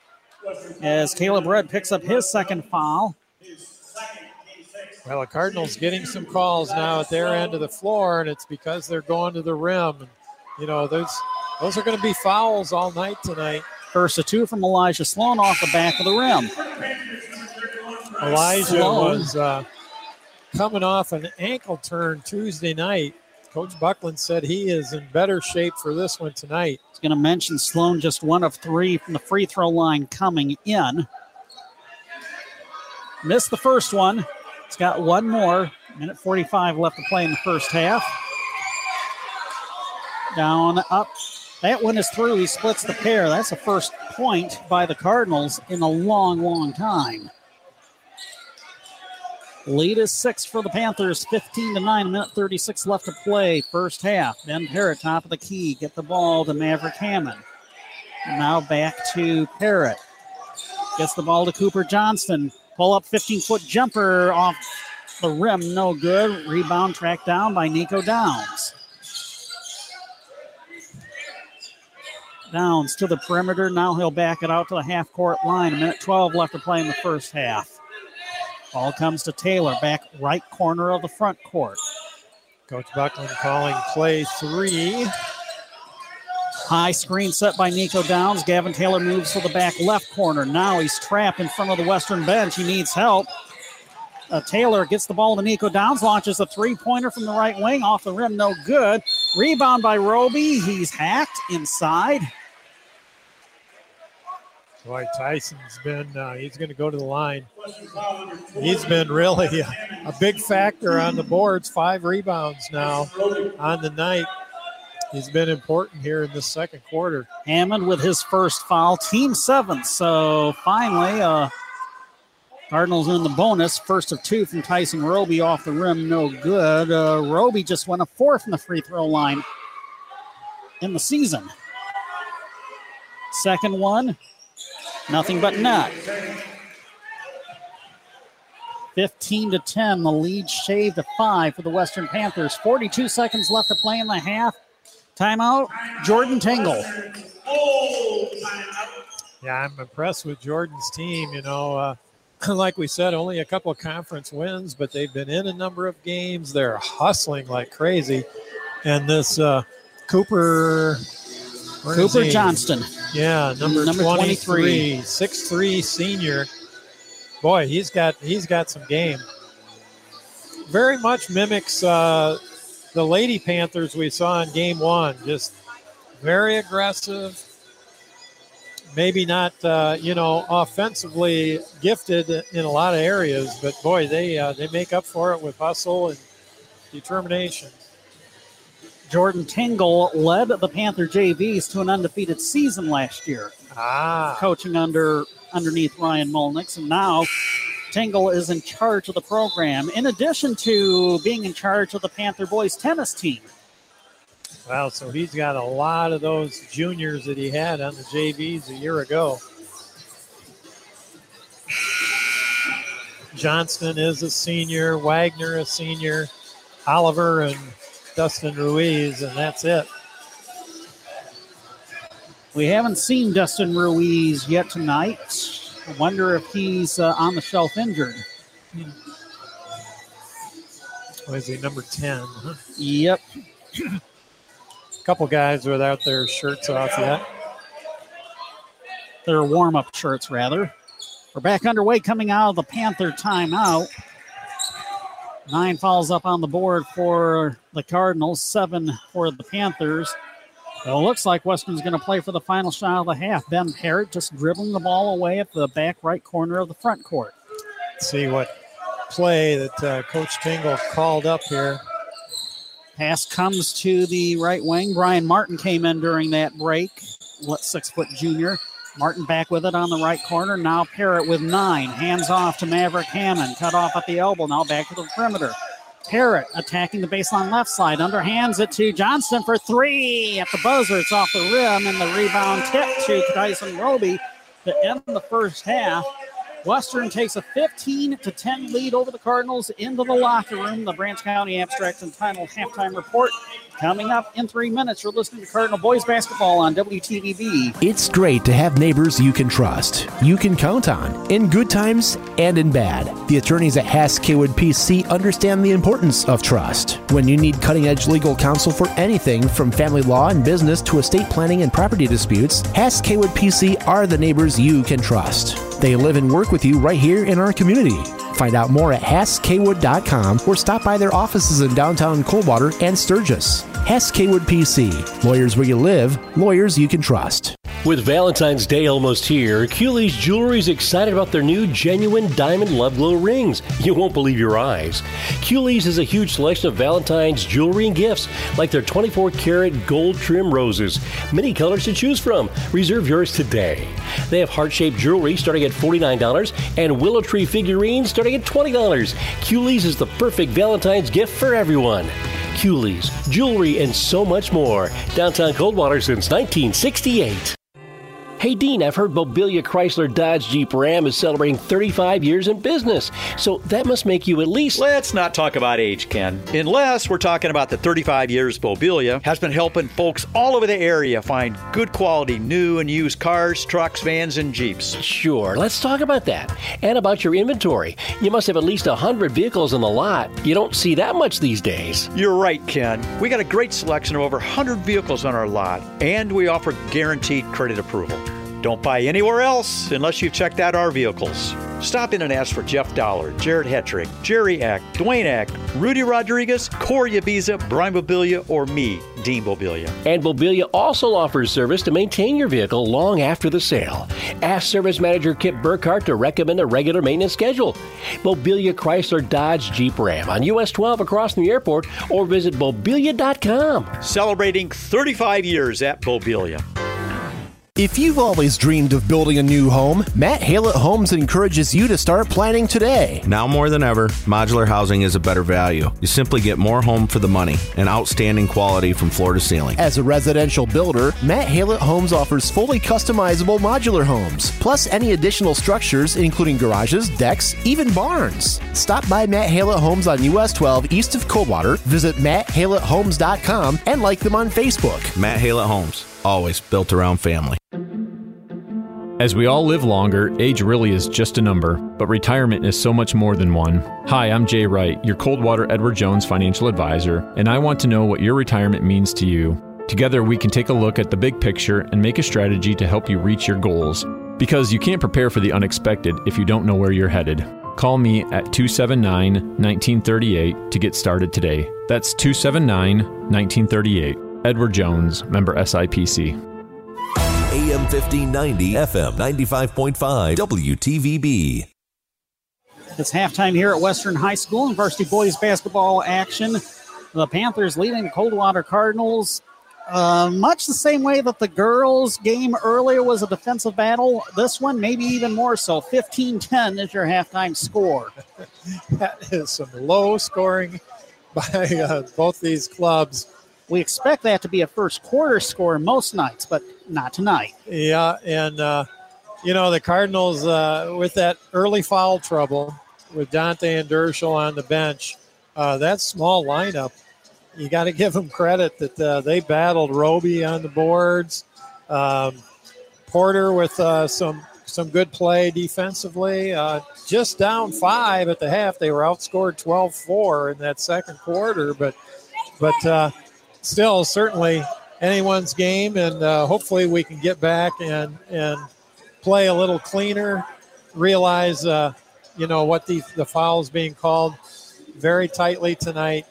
as Caleb Rudd picks up his second foul. Well, the Cardinals getting some calls now at their end of the floor, and it's because they're going to the rim. You know, those those are going to be fouls all night tonight. First of two from Elijah Sloan off the back of the rim. Elijah Sloan. was uh, coming off an ankle turn Tuesday night. Coach Buckland said he is in better shape for this one tonight He's going to mention Sloan just one of three from the free throw line coming in. Missed the first one. It's got one more. Minute 45 left to play in the first half. Down, up. That one is through. He splits the pair. That's the first point by the Cardinals in a long, long time. Lead is six for the Panthers, 15 to 9, minute 36 left to play, first half. Ben Parrott, top of the key, get the ball to Maverick Hammond. Now back to Parrott. Gets the ball to Cooper Johnston. Pull up 15 foot jumper off the rim, no good. Rebound tracked down by Nico Downs. Downs to the perimeter. Now he'll back it out to the half court line. A minute 12 left to play in the first half. Ball comes to Taylor, back right corner of the front court. Coach Buckland calling play three. High screen set by Nico Downs. Gavin Taylor moves to the back left corner. Now he's trapped in front of the Western bench. He needs help. Uh, Taylor gets the ball to Nico Downs, launches a three pointer from the right wing, off the rim, no good. Rebound by Roby. He's hacked inside. Boy, Tyson's been, uh, he's going to go to the line. He's been really a, a, big factor on the boards. Five rebounds now on the night. He's been important here in the second quarter. Hammond with his first foul, team seventh. So finally, uh, Cardinals in the bonus. First of two from Tyson Roby off the rim, no good. Uh, Roby just went a four from the free throw line in the season. Second one, nothing but net. 15 to 10, the lead shaved to five for the Western Panthers. 42 seconds left to play in the half. Timeout, Jordan Tingle. Yeah, I'm impressed with Jordan's team. You know, uh, like we said, only a couple conference wins, but they've been in a number of games. They're hustling like crazy. And this uh, Cooper. Cooper Johnston. Yeah, number, number 23, 6'3 senior. Boy, he's got he's got some game. Very much mimics uh, the Lady Panthers we saw in game one. Just very aggressive, maybe not uh, you know offensively gifted in a lot of areas, but boy, they uh, they make up for it with hustle and determination. Jordan Tingle led the Panther JVs to an undefeated season last year. Ah, coaching under underneath Ryan Molnix, and now Tingle is in charge of the program. In addition to being in charge of the Panther boys tennis team. Wow, so he's got a lot of those juniors that he had on the JVs a year ago. Johnston is a senior, Wagner a senior, Oliver and Dustin Ruiz, and that's it. We haven't seen Dustin Ruiz yet tonight. I wonder if he's uh, on the shelf injured. What is he, number 10? Huh? Yep. couple guys without their shirts off yet. Their warm up shirts, rather. We're back underway coming out of the Panther timeout. Nine fouls up on the board for the Cardinals, seven for the Panthers. Well, it looks like Western's going to play for the final shot of the half. Ben Parrott just dribbling the ball away at the back right corner of the front court. Let's see what play that uh, Coach Tingle called up here. Pass comes to the right wing. Brian Martin came in during that break. What six foot junior? Martin back with it on the right corner. Now Parrott with nine. Hands off to Maverick Hammond. Cut off at the elbow. Now back to the perimeter. Parrott attacking the baseline left side. Underhands it to Johnston for three at the buzzer. It's off the rim and the rebound tip to Tyson Roby to end the first half. Western takes a 15 to 10 lead over the Cardinals into the locker room. The Branch County Abstract and Title halftime report coming up in three minutes. You're listening to Cardinal Boys Basketball on WTVB. It's great to have neighbors you can trust, you can count on, in good times and in bad. The attorneys at Hass Kaywood PC understand the importance of trust. When you need cutting edge legal counsel for anything from family law and business to estate planning and property disputes, Hass Kaywood PC are the neighbors you can trust. They live and work with you right here in our community. Find out more at HassKwood.com or stop by their offices in downtown Coldwater and Sturgis. Hass Kaywood PC. Lawyers where you live, lawyers you can trust. With Valentine's Day almost here, Cooley's Jewelry is excited about their new genuine diamond love glow rings. You won't believe your eyes. Cooley's has a huge selection of Valentine's jewelry and gifts, like their 24 karat gold trim roses. Many colors to choose from. Reserve yours today. They have heart shaped jewelry starting at $49 and willow tree figurines starting at $20. Cooley's is the perfect Valentine's gift for everyone. Cooley's, jewelry, and so much more. Downtown Coldwater since 1968. Hey, Dean, I've heard Mobilia Chrysler Dodge Jeep Ram is celebrating 35 years in business, so that must make you at least. Let's not talk about age, Ken. Unless we're talking about the 35 years Mobilia has been helping folks all over the area find good quality new and used cars, trucks, vans, and Jeeps. Sure, let's talk about that. And about your inventory. You must have at least 100 vehicles in the lot. You don't see that much these days. You're right, Ken. We got a great selection of over 100 vehicles on our lot, and we offer guaranteed credit approval. Don't buy anywhere else unless you've checked out our vehicles. Stop in and ask for Jeff Dollar, Jared Hetrick, Jerry Eck, Dwayne Eck, Rudy Rodriguez, Corey Ibiza, Brian Mobilia, or me, Dean Mobilia. And Mobilia also offers service to maintain your vehicle long after the sale. Ask Service Manager Kip Burkhart to recommend a regular maintenance schedule. Mobilia Chrysler Dodge Jeep Ram on US 12 across the airport or visit mobilia.com. Celebrating 35 years at Mobilia. If you've always dreamed of building a new home, Matt Halet Homes encourages you to start planning today. Now more than ever, modular housing is a better value. You simply get more home for the money and outstanding quality from floor to ceiling. As a residential builder, Matt Halet Homes offers fully customizable modular homes, plus any additional structures, including garages, decks, even barns. Stop by Matt Halet Homes on US 12 east of Coldwater, visit matthalethomes.com, and like them on Facebook. Matt Halet Homes, always built around family. As we all live longer, age really is just a number, but retirement is so much more than one. Hi, I'm Jay Wright, your Coldwater Edward Jones financial advisor, and I want to know what your retirement means to you. Together, we can take a look at the big picture and make a strategy to help you reach your goals. Because you can't prepare for the unexpected if you don't know where you're headed. Call me at 279 1938 to get started today. That's 279 1938. Edward Jones, member SIPC. AM 1590, FM 95.5, WTVB. It's halftime here at Western High School and varsity boys basketball action. The Panthers leading the Coldwater Cardinals uh, much the same way that the girls' game earlier was a defensive battle. This one, maybe even more so. 15 10 is your halftime score. that is some low scoring by uh, both these clubs. We expect that to be a first quarter score most nights, but not tonight. Yeah, and uh, you know the Cardinals uh, with that early foul trouble with Dante and Derschel on the bench. Uh, that small lineup, you got to give them credit that uh, they battled Roby on the boards. Um, Porter with uh, some some good play defensively. Uh, just down five at the half, they were outscored 12-4 in that second quarter, but but still certainly anyone's game, and uh, hopefully we can get back and and play a little cleaner. Realize, uh, you know, what the the fouls being called very tightly tonight,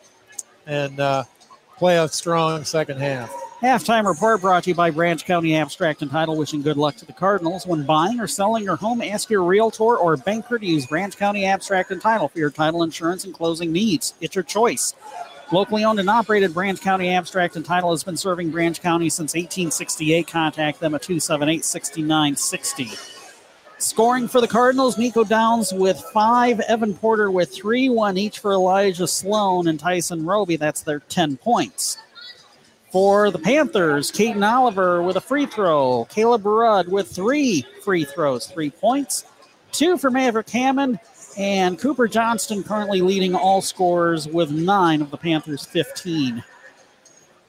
and uh, play a strong second half. Halftime report brought to you by Branch County Abstract and Title. Wishing good luck to the Cardinals. When buying or selling your home, ask your realtor or banker to use Branch County Abstract and Title for your title insurance and closing needs. It's your choice. Locally owned and operated Branch County Abstract and Title has been serving Branch County since 1868. Contact them at 278 6960. Scoring for the Cardinals, Nico Downs with five, Evan Porter with three, one each for Elijah Sloan and Tyson Roby. That's their 10 points. For the Panthers, Caden Oliver with a free throw, Caleb Rudd with three free throws, three points, two for Maverick Hammond, and Cooper Johnston currently leading all scorers with nine of the Panthers' 15.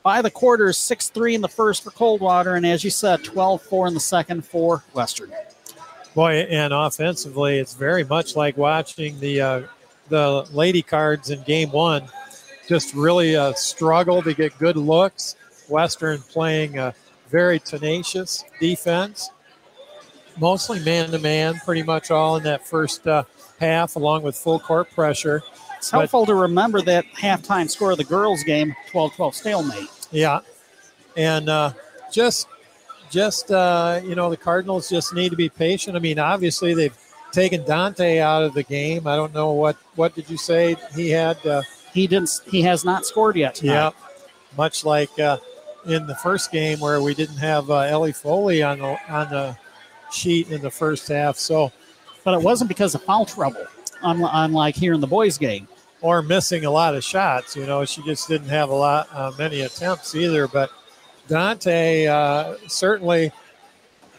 By the quarters, 6 3 in the first for Coldwater, and as you said, 12 4 in the second for Western. Boy, and offensively, it's very much like watching the uh, the Lady Cards in game one. Just really uh, struggle to get good looks. Western playing a very tenacious defense, mostly man to man, pretty much all in that first uh, half, along with full court pressure. It's helpful to remember that halftime score of the girls' game 12 12 stalemate. Yeah. And uh, just, just uh, you know, the Cardinals just need to be patient. I mean, obviously, they've taken Dante out of the game. I don't know what, what did you say he had? Uh, he didn't, he has not scored yet. Tonight. Yeah. Much like uh, in the first game where we didn't have uh, Ellie Foley on the, on the sheet in the first half. So, but it wasn't because of foul trouble, unlike here in the boys' game. Or missing a lot of shots. You know, she just didn't have a lot, uh, many attempts either. But Dante uh, certainly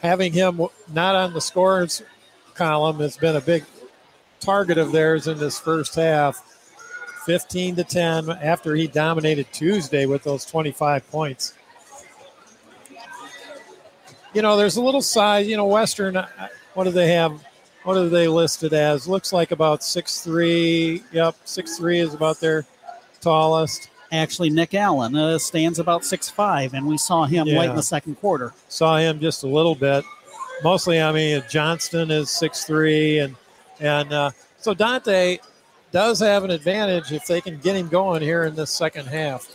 having him not on the scores column has been a big target of theirs in this first half. 15 to 10 after he dominated Tuesday with those 25 points. You know, there's a little size, you know, Western, uh, what do they have? What are they listed as? Looks like about six three. Yep, six three is about their tallest. Actually, Nick Allen uh, stands about six five, and we saw him Yeah. late in the second quarter. Saw him just a little bit. Mostly, I mean, Johnston is six three, and and uh, so Dante does have an advantage if they can get him going here in this second half.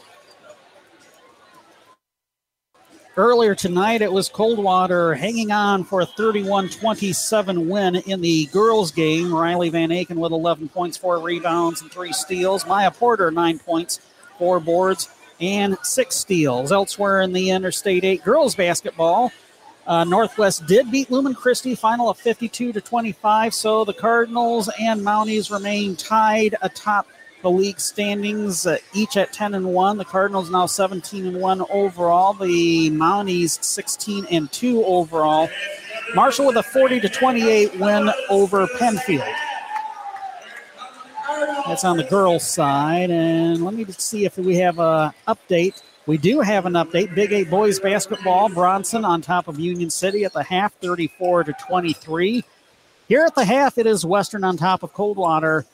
Earlier tonight, it was Coldwater hanging on for a 31 27 win in the girls' game. Riley Van Aken with 11 points, four rebounds, and three steals. Maya Porter, nine points, four boards, and six steals. Elsewhere in the Interstate 8 girls basketball, uh, Northwest did beat Lumen Christi, final of 52 to 25. So the Cardinals and Mounties remain tied atop the league standings, uh, each at 10 and 1. The Cardinals now 17 and 1 overall. The Mounties 16 and 2 overall. Marshall with a 40 to 28 win over Pennfield. That's on the girls' side. And let me see if we have a update. We do have an update. Big Eight boys basketball. Bronson on top of Union City at the half, 34 to 23. Here at the half, it is Western on top of Coldwater,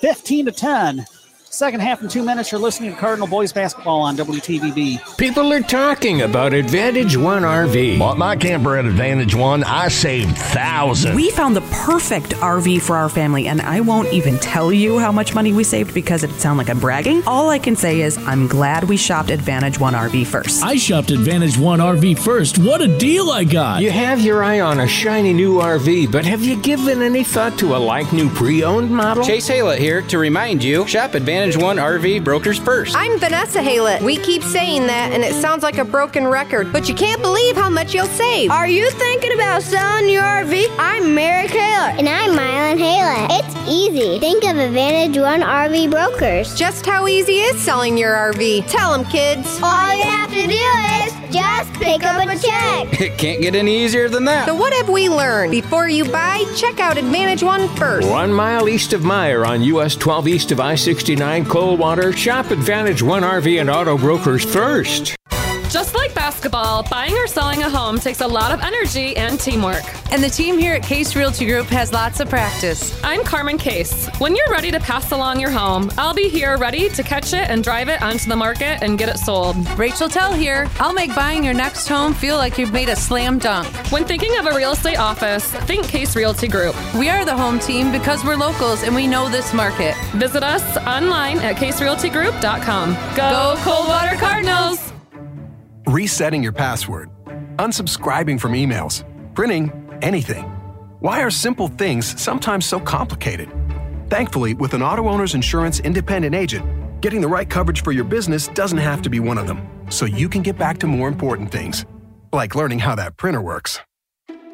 15 to 10. Second half in two minutes, you're listening to Cardinal boys basketball on WTVB. People are talking about Advantage One RV. Bought my camper at Advantage One. I saved thousands. We found the perfect RV for our family, and I won't even tell you how much money we saved because it'd sound like I'm bragging. All I can say is I'm glad we shopped Advantage One RV first. I shopped Advantage One RV first. What a deal I got! You have your eye on a shiny new RV, but have you given any thought to a like new pre owned model? Chase Haylett here to remind you shop Advantage One RV Brokers first. I'm Vanessa Haylett. We keep saying that, and it sounds like a broken record, but you can't believe how much you'll save. Are you thinking about selling your RV? I'm Mary Haylett. And I'm Mylan Haylett. It's easy. Think of Advantage One RV Brokers. Just how easy is selling your RV? Tell them, kids. All you have to do is just pick up a check. It can't get any easier than that. So, what have we learned? Before you buy, check out Advantage One first. One mile east of Meijer on US 12 east of I 69 Coldwater, shop Advantage One RV and Auto Brokers first. Just like basketball, buying or selling a home takes a lot of energy and teamwork. And the team here at Case Realty Group has lots of practice. I'm Carmen Case. When you're ready to pass along your home, I'll be here ready to catch it and drive it onto the market and get it sold. Rachel Tell here. I'll make buying your next home feel like you've made a slam dunk. When thinking of a real estate office, think Case Realty Group. We are the home team because we're locals and we know this market. Visit us online at caserealtygroup.com. Go, Coldwater Cardinals! Resetting your password, unsubscribing from emails, printing anything. Why are simple things sometimes so complicated? Thankfully, with an auto owner's insurance independent agent, getting the right coverage for your business doesn't have to be one of them, so you can get back to more important things, like learning how that printer works.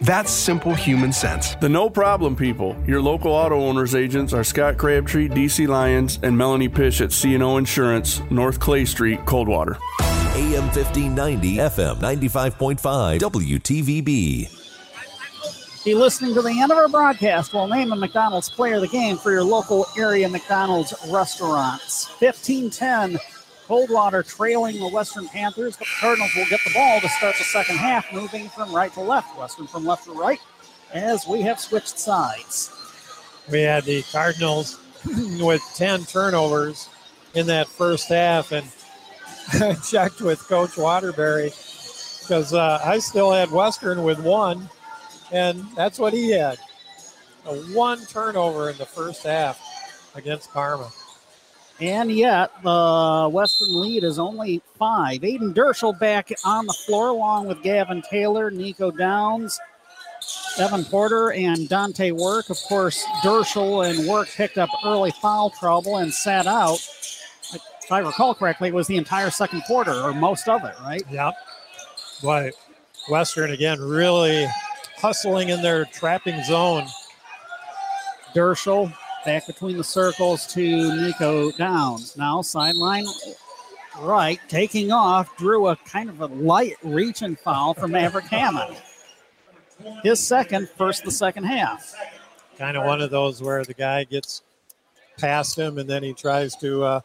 That's simple human sense. The no problem people. Your local auto owners agents are Scott Crabtree, DC Lyons, and Melanie Pish at CNO Insurance, North Clay Street, Coldwater. AM 1590, FM 95.5, WTVB. Be listening to the end of our broadcast. We'll name a McDonald's player of the game for your local area McDonald's restaurants. 15-10, Coldwater trailing the Western Panthers, the Cardinals will get the ball to start the second half, moving from right to left. Western from left to right, as we have switched sides. We had the Cardinals with 10 turnovers in that first half, and I checked with Coach Waterbury because uh, I still had Western with one, and that's what he had. A one turnover in the first half against Parma. And yet, the Western lead is only five. Aiden Derschel back on the floor along with Gavin Taylor, Nico Downs, Evan Porter, and Dante Work. Of course, Derschel and Work picked up early foul trouble and sat out. If I recall correctly, it was the entire second quarter or most of it, right? Yep. But Western again really hustling in their trapping zone. Derschel back between the circles to Nico Downs. Now sideline right, taking off, drew a kind of a light reach and foul from Maverick Hammond. his second, first the second half. Kind of one of those where the guy gets past him and then he tries to uh,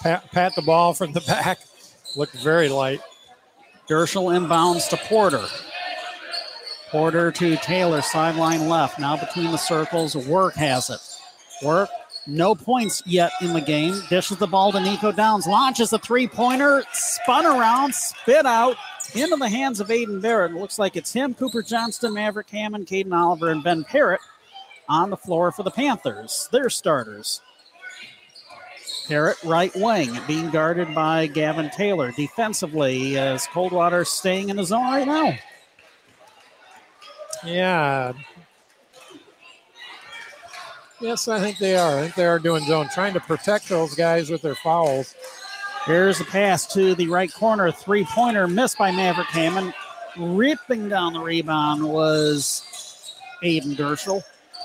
pat, pat the ball from the back. Looked very light. Derschel inbounds to Porter. Porter to Taylor, sideline left. Now between the circles, Work has it. Work, no points yet in the game. Dishes the ball to Nico Downs. Launches a three pointer, spun around, spit out into the hands of Aiden Barrett. Looks like it's him, Cooper Johnston, Maverick Hammond, Caden Oliver, and Ben Parrott on the floor for the Panthers. Their starters. Parrott, right wing, being guarded by Gavin Taylor. Defensively, as Coldwater staying in the zone right now. Yeah. Yes, I think they are. I think they are doing zone, trying to protect those guys with their fouls. Here's a pass to the right corner. Three pointer missed by Maverick Hammond. Ripping down the rebound was Aiden Derschel.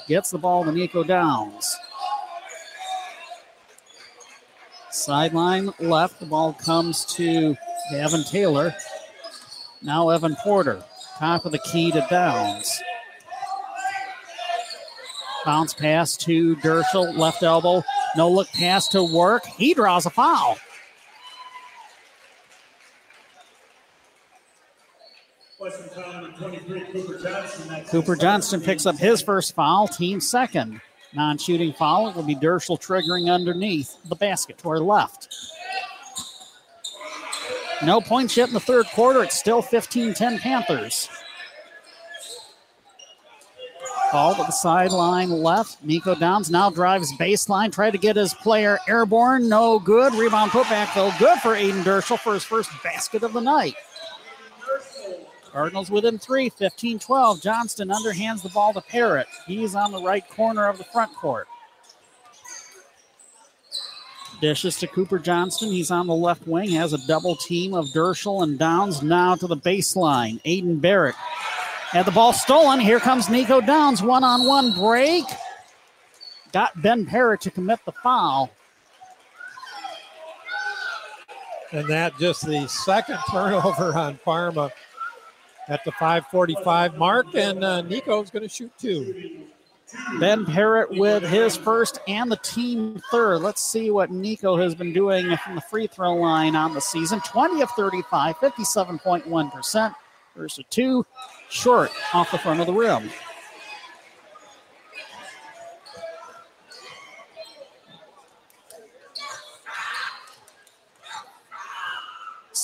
Gets the ball to Nico Downs. Sideline left. The ball comes to Evan Taylor. Now Evan Porter. Top of the key to Downs. Bounce pass to Derschel. Left elbow. No look pass to work. He draws a foul. Cooper Johnston picks up his first foul, team second. Non shooting foul. It will be Derschel triggering underneath the basket to our left. No points yet in the third quarter. It's still 15 10 Panthers. Ball to the sideline left. Nico Downs now drives baseline. Try to get his player airborne. No good. Rebound putback though. Good for Aiden Derschel for his first basket of the night. Cardinals within three, 15 12. Johnston underhands the ball to Parrott. He's on the right corner of the front court. Dishes to Cooper Johnston. He's on the left wing, has a double team of Derschel and Downs now to the baseline. Aiden Barrett had the ball stolen. Here comes Nico Downs. One on one break. Got Ben Parrott to commit the foul. And that just the second turnover on Parma at the 545 mark. And uh, Nico's going to shoot two. Ben Parrott with his first and the team third. Let's see what Nico has been doing from the free throw line on the season 20 of 35, 57.1% versus two short off the front of the rim.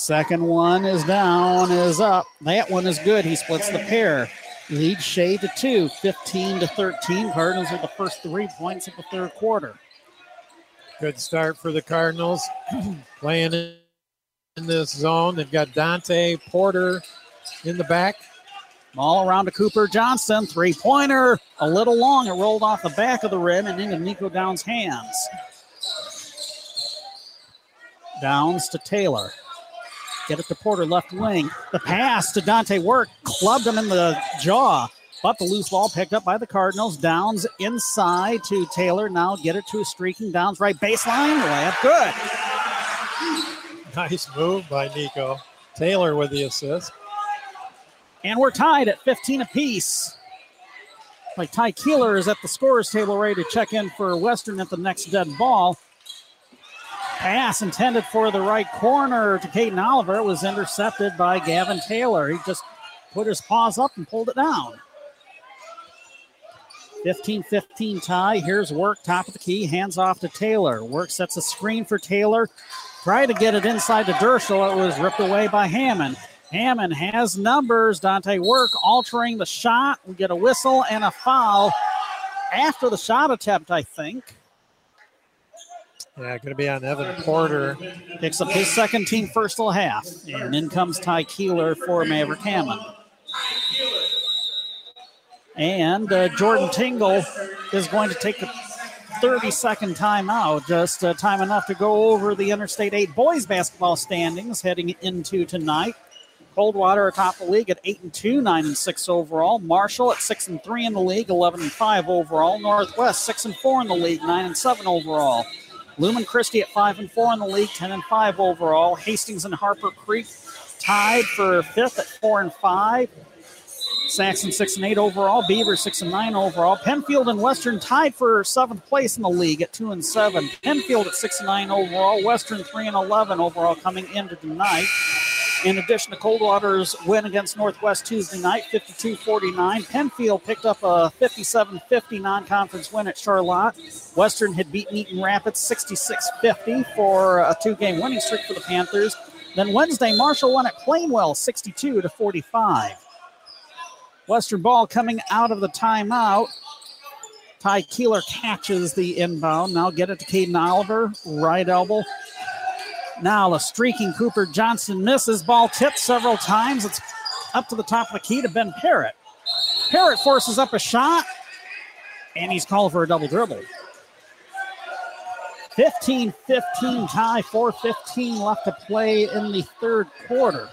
Second one is down, is up. That one is good. He splits the pair. Lead Shea to two, 15 to 13. Cardinals with the first three points of the third quarter. Good start for the Cardinals. Playing in this zone. They've got Dante Porter in the back. Ball around to Cooper Johnston. Three pointer. A little long. It rolled off the back of the rim and into Nico Downs' hands. Downs to Taylor. Get it to Porter, left wing. The pass to Dante Work clubbed him in the jaw. But the loose ball picked up by the Cardinals. Downs inside to Taylor. Now get it to a streaking Downs right baseline. Layup good. Nice move by Nico. Taylor with the assist. And we're tied at 15 apiece. Like Ty Keeler is at the scorer's table ready to check in for Western at the next dead ball. Pass intended for the right corner to Caden Oliver was intercepted by Gavin Taylor. He just put his paws up and pulled it down. 15 15 tie. Here's Work, top of the key, hands off to Taylor. Work sets a screen for Taylor. Try to get it inside to Derschel. It was ripped away by Hammond. Hammond has numbers. Dante Work altering the shot. We get a whistle and a foul after the shot attempt, I think. Yeah, going to be on Evan Porter. Picks up his second team first full half. And in comes Ty Keeler for Maverick Hammond. And uh, Jordan Tingle is going to take a 30 second timeout, just uh, time enough to go over the Interstate 8 boys basketball standings heading into tonight. Coldwater atop the league at 8 and 2, 9 and 6 overall. Marshall at 6 and 3 in the league, 11 and 5 overall. Northwest 6 and 4 in the league, 9 and 7 overall. Lumen Christi at 5 and 4 in the league, 10 and 5 overall. Hastings and Harper Creek tied for fifth at 4 and 5. Saxon six and eight overall. Beaver six and nine overall. Pennfield and Western tied for seventh place in the league at two and seven. Pennfield at six and nine overall. Western three and eleven overall coming into tonight. In addition to Coldwater's win against Northwest Tuesday night, 52 49, Pennfield picked up a 57 50 non conference win at Charlotte. Western had beaten Eaton Rapids 66 50 for a two game winning streak for the Panthers. Then Wednesday, Marshall won at Plainwell 62 to 45. Western ball coming out of the timeout. Ty Keeler catches the inbound. Now get it to Caden Oliver, right elbow. Now a streaking Cooper Johnston misses. Ball tipped several times. It's up to the top of the key to Ben Parrott. Parrott forces up a shot, and he's called for a double dribble. 15 15 tie, 4 15 left to play in the third quarter.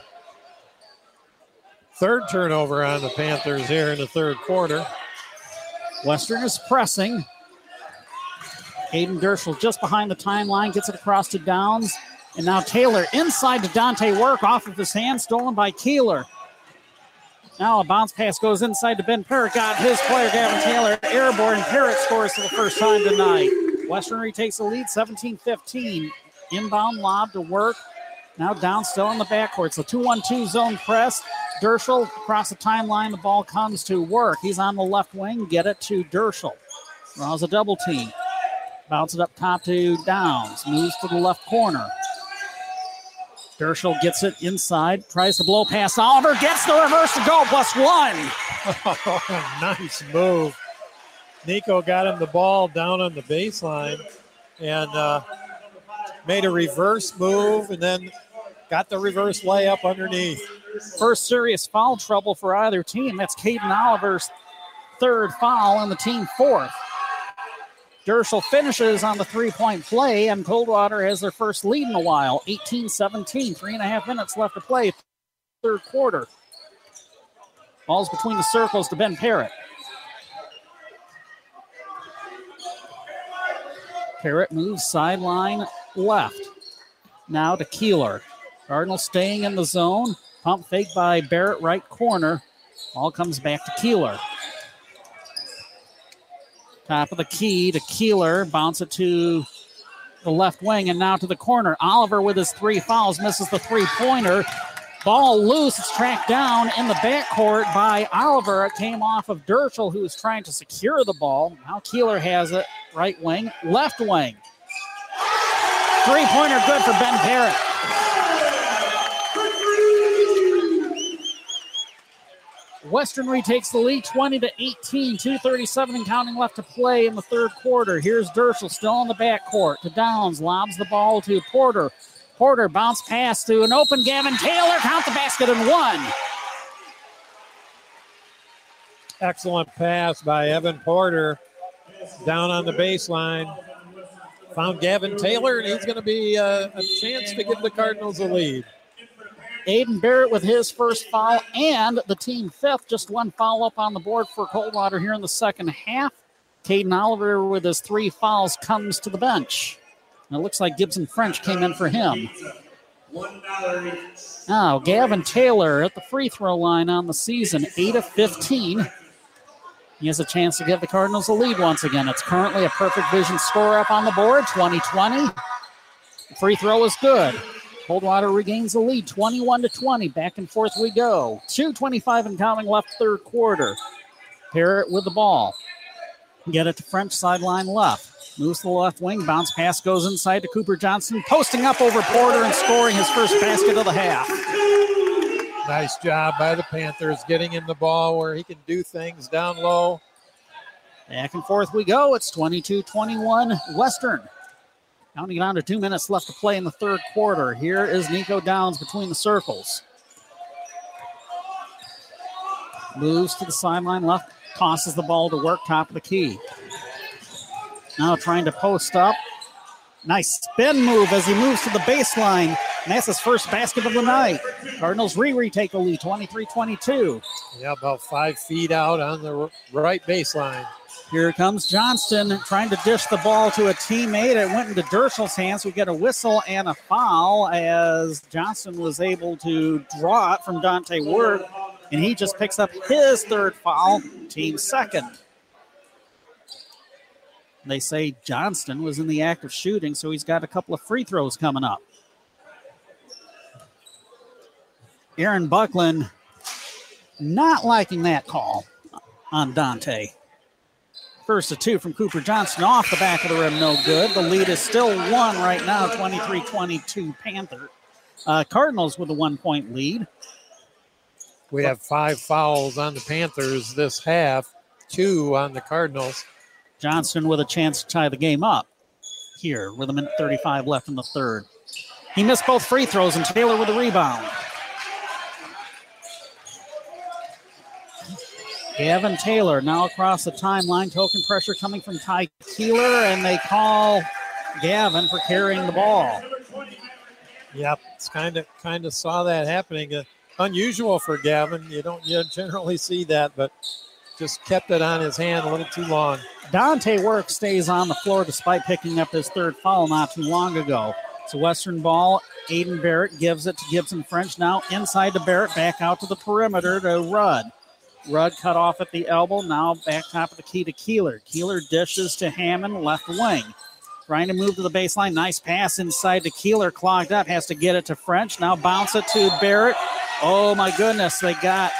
Third turnover on the Panthers here in the third quarter. Western is pressing. Aiden Derschel just behind the timeline, gets it across to Downs. And now Taylor inside to Dante Work off of his hand, stolen by Keeler. Now a bounce pass goes inside to Ben Parrott. Got his player, Gavin Taylor, airborne. Parrott scores for the first time tonight. Western retakes the lead 17 15. Inbound lob to work. Now down still in the backcourt. So 2 1 2 zone press. Derschel across the timeline. The ball comes to work. He's on the left wing. Get it to Derschel. Draws a double team. Bounce it up top to Downs. Moves to the left corner. Derschel gets it inside. Tries to blow past Oliver. Gets the reverse to go. Plus one. nice move. Nico got him the ball down on the baseline and uh, made a reverse move and then got the reverse layup underneath. First serious foul trouble for either team. That's Caden Oliver's third foul and the team fourth. Derschel finishes on the three point play, and Coldwater has their first lead in a while 18 17. Three and a half minutes left to play, third quarter. Ball's between the circles to Ben Parrott. Parrott moves sideline left. Now to Keeler. Cardinal staying in the zone. Pump fake by Barrett, right corner. Ball comes back to Keeler. Top of the key to Keeler. Bounce it to the left wing and now to the corner. Oliver with his three fouls misses the three pointer. Ball loose. It's tracked down in the backcourt by Oliver. It came off of Derschel, who was trying to secure the ball. Now Keeler has it. Right wing, left wing. Three pointer good for Ben Parrott. Western retakes the lead 20 to 18, 237 and counting left to play in the third quarter. Here's Derschel still in the backcourt to Downs, lobs the ball to Porter. Porter bounce pass to an open Gavin Taylor, count the basket and one. Excellent pass by Evan Porter down on the baseline. Found Gavin Taylor, and he's going to be a, a chance to give the Cardinals a lead. Aiden Barrett with his first foul and the team fifth. Just one foul up on the board for Coldwater here in the second half. Caden Oliver with his three fouls comes to the bench. And it looks like Gibson French came in for him. Now, Gavin Taylor at the free throw line on the season, 8 of 15. He has a chance to give the Cardinals a lead once again. It's currently a perfect vision score up on the board, 2020. The free throw is good. Coldwater regains the lead, 21 to 20. Back and forth we go. 2.25 and counting left third quarter. Parrott with the ball. Get it to French sideline left. Moves to the left wing. Bounce pass goes inside to Cooper Johnston. Posting up over Porter and scoring his first basket of the half. Nice job by the Panthers getting him the ball where he can do things down low. Back and forth we go. It's 22 21 Western. Counting down to two minutes left to play in the third quarter. Here is Nico Downs between the circles. Moves to the sideline left, tosses the ball to work, top of the key. Now trying to post up. Nice spin move as he moves to the baseline. And that's his first basket of the night. Cardinals re retake the lead 23 22. Yeah, about five feet out on the right baseline. Here comes Johnston trying to dish the ball to a teammate. It went into Derschel's hands. We get a whistle and a foul as Johnston was able to draw it from Dante Work. and he just picks up his third foul, team second. They say Johnston was in the act of shooting, so he's got a couple of free throws coming up. Aaron Buckland not liking that call on Dante. First of two from Cooper Johnston off the back of the rim, no good. The lead is still one right now, 23 22 Panther. Uh, Cardinals with a one point lead. We have five fouls on the Panthers this half, two on the Cardinals. Johnson with a chance to tie the game up here with a minute 35 left in the third. He missed both free throws, and Taylor with a rebound. Gavin Taylor now across the timeline. Token pressure coming from Ty Keeler, and they call Gavin for carrying the ball. Yep, it's kind of kind of saw that happening. Uh, unusual for Gavin. You don't you generally see that, but just kept it on his hand a little too long. Dante Work stays on the floor despite picking up his third foul not too long ago. It's a Western ball. Aiden Barrett gives it to Gibson French. Now inside to Barrett, back out to the perimeter to Rudd. Rudd cut off at the elbow. Now back top of the key to Keeler. Keeler dishes to Hammond, left wing. Trying to move to the baseline. Nice pass inside to Keeler. Clogged up. Has to get it to French. Now bounce it to Barrett. Oh my goodness. They got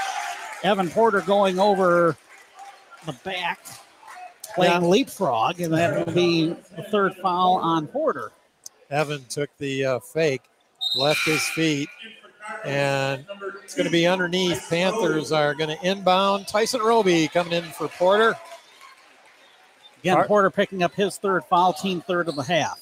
Evan Porter going over the back, playing Yeah. leapfrog, and that will be the third foul on Porter. Evan took the uh, fake, left his feet, and it's going to be underneath. Panthers are going to inbound. Tyson Roby coming in for Porter. Again, Art- Porter picking up his third foul, team third of the half.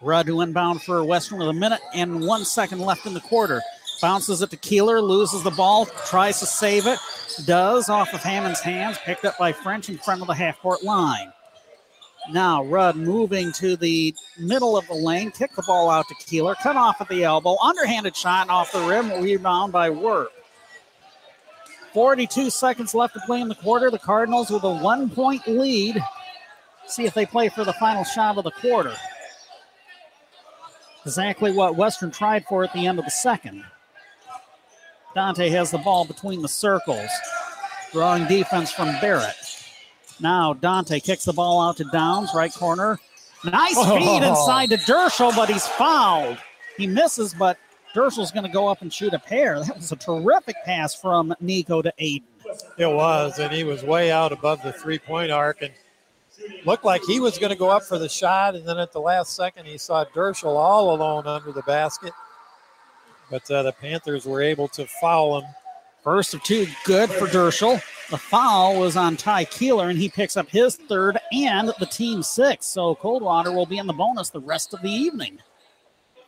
Rudd who inbound for Western with a minute and one second left in the quarter. Bounces it to Keeler, loses the ball, tries to save it, does off of Hammond's hands, picked up by French in front of the half court line. Now Rudd moving to the middle of the lane, kick the ball out to Keeler, cut off at the elbow, underhanded shot off the rim, rebound by Work. 42 seconds left to play in the quarter. The Cardinals with a one point lead. See if they play for the final shot of the quarter. Exactly what Western tried for at the end of the second. Dante has the ball between the circles, drawing defense from Barrett. Now Dante kicks the ball out to Downs, right corner. Nice feed Oh. inside to Derschel, but he's fouled. He misses, but Derschel's going to go up and shoot a pair. That was a terrific pass from Nico to Aiden. It was, and he was way out above the three point arc and looked like he was going to go up for the shot. And then at the last second, he saw Derschel all alone under the basket. But uh, the Panthers were able to foul him. First of two, good for Derschel. The foul was on Ty Keeler, and he picks up his third and the team sixth. So Coldwater will be in the bonus the rest of the evening.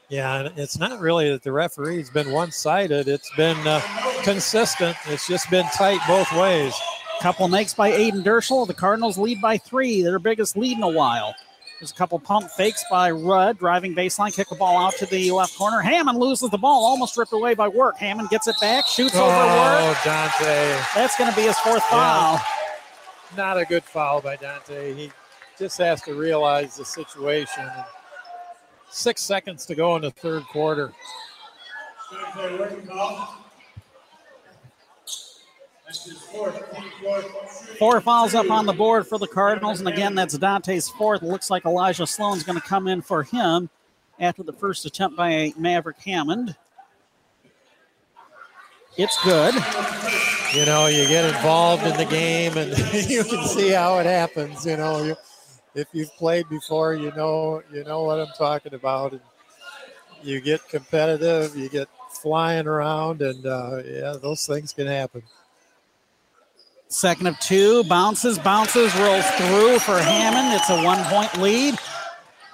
Yeah, and it's not really that the referee's been one sided, it's been uh, consistent. It's just been tight both ways. Couple makes by Aiden Derschel. The Cardinals lead by three, their biggest lead in a while. There's a couple pump fakes by Rudd, driving baseline, kick the ball out to the left corner. Hammond loses the ball, almost ripped away by Work. Hammond gets it back, shoots over oh, Work. Oh, Dante. That's going to be his fourth foul. Yeah. Not a good foul by Dante. He just has to realize the situation. Six seconds to go in the third quarter. Four fouls up on the board for the Cardinals, and again, that's Dante's fourth. Looks like Elijah Sloan's going to come in for him after the first attempt by Maverick Hammond. It's good. You know, you get involved in the game and you can see how it happens. You know, you, if you've played before, you know, you know what I'm talking about. And you get competitive, you get flying around, and uh, yeah, those things can happen. Second of two, bounces, bounces, rolls through for Hammond. It's a one point lead.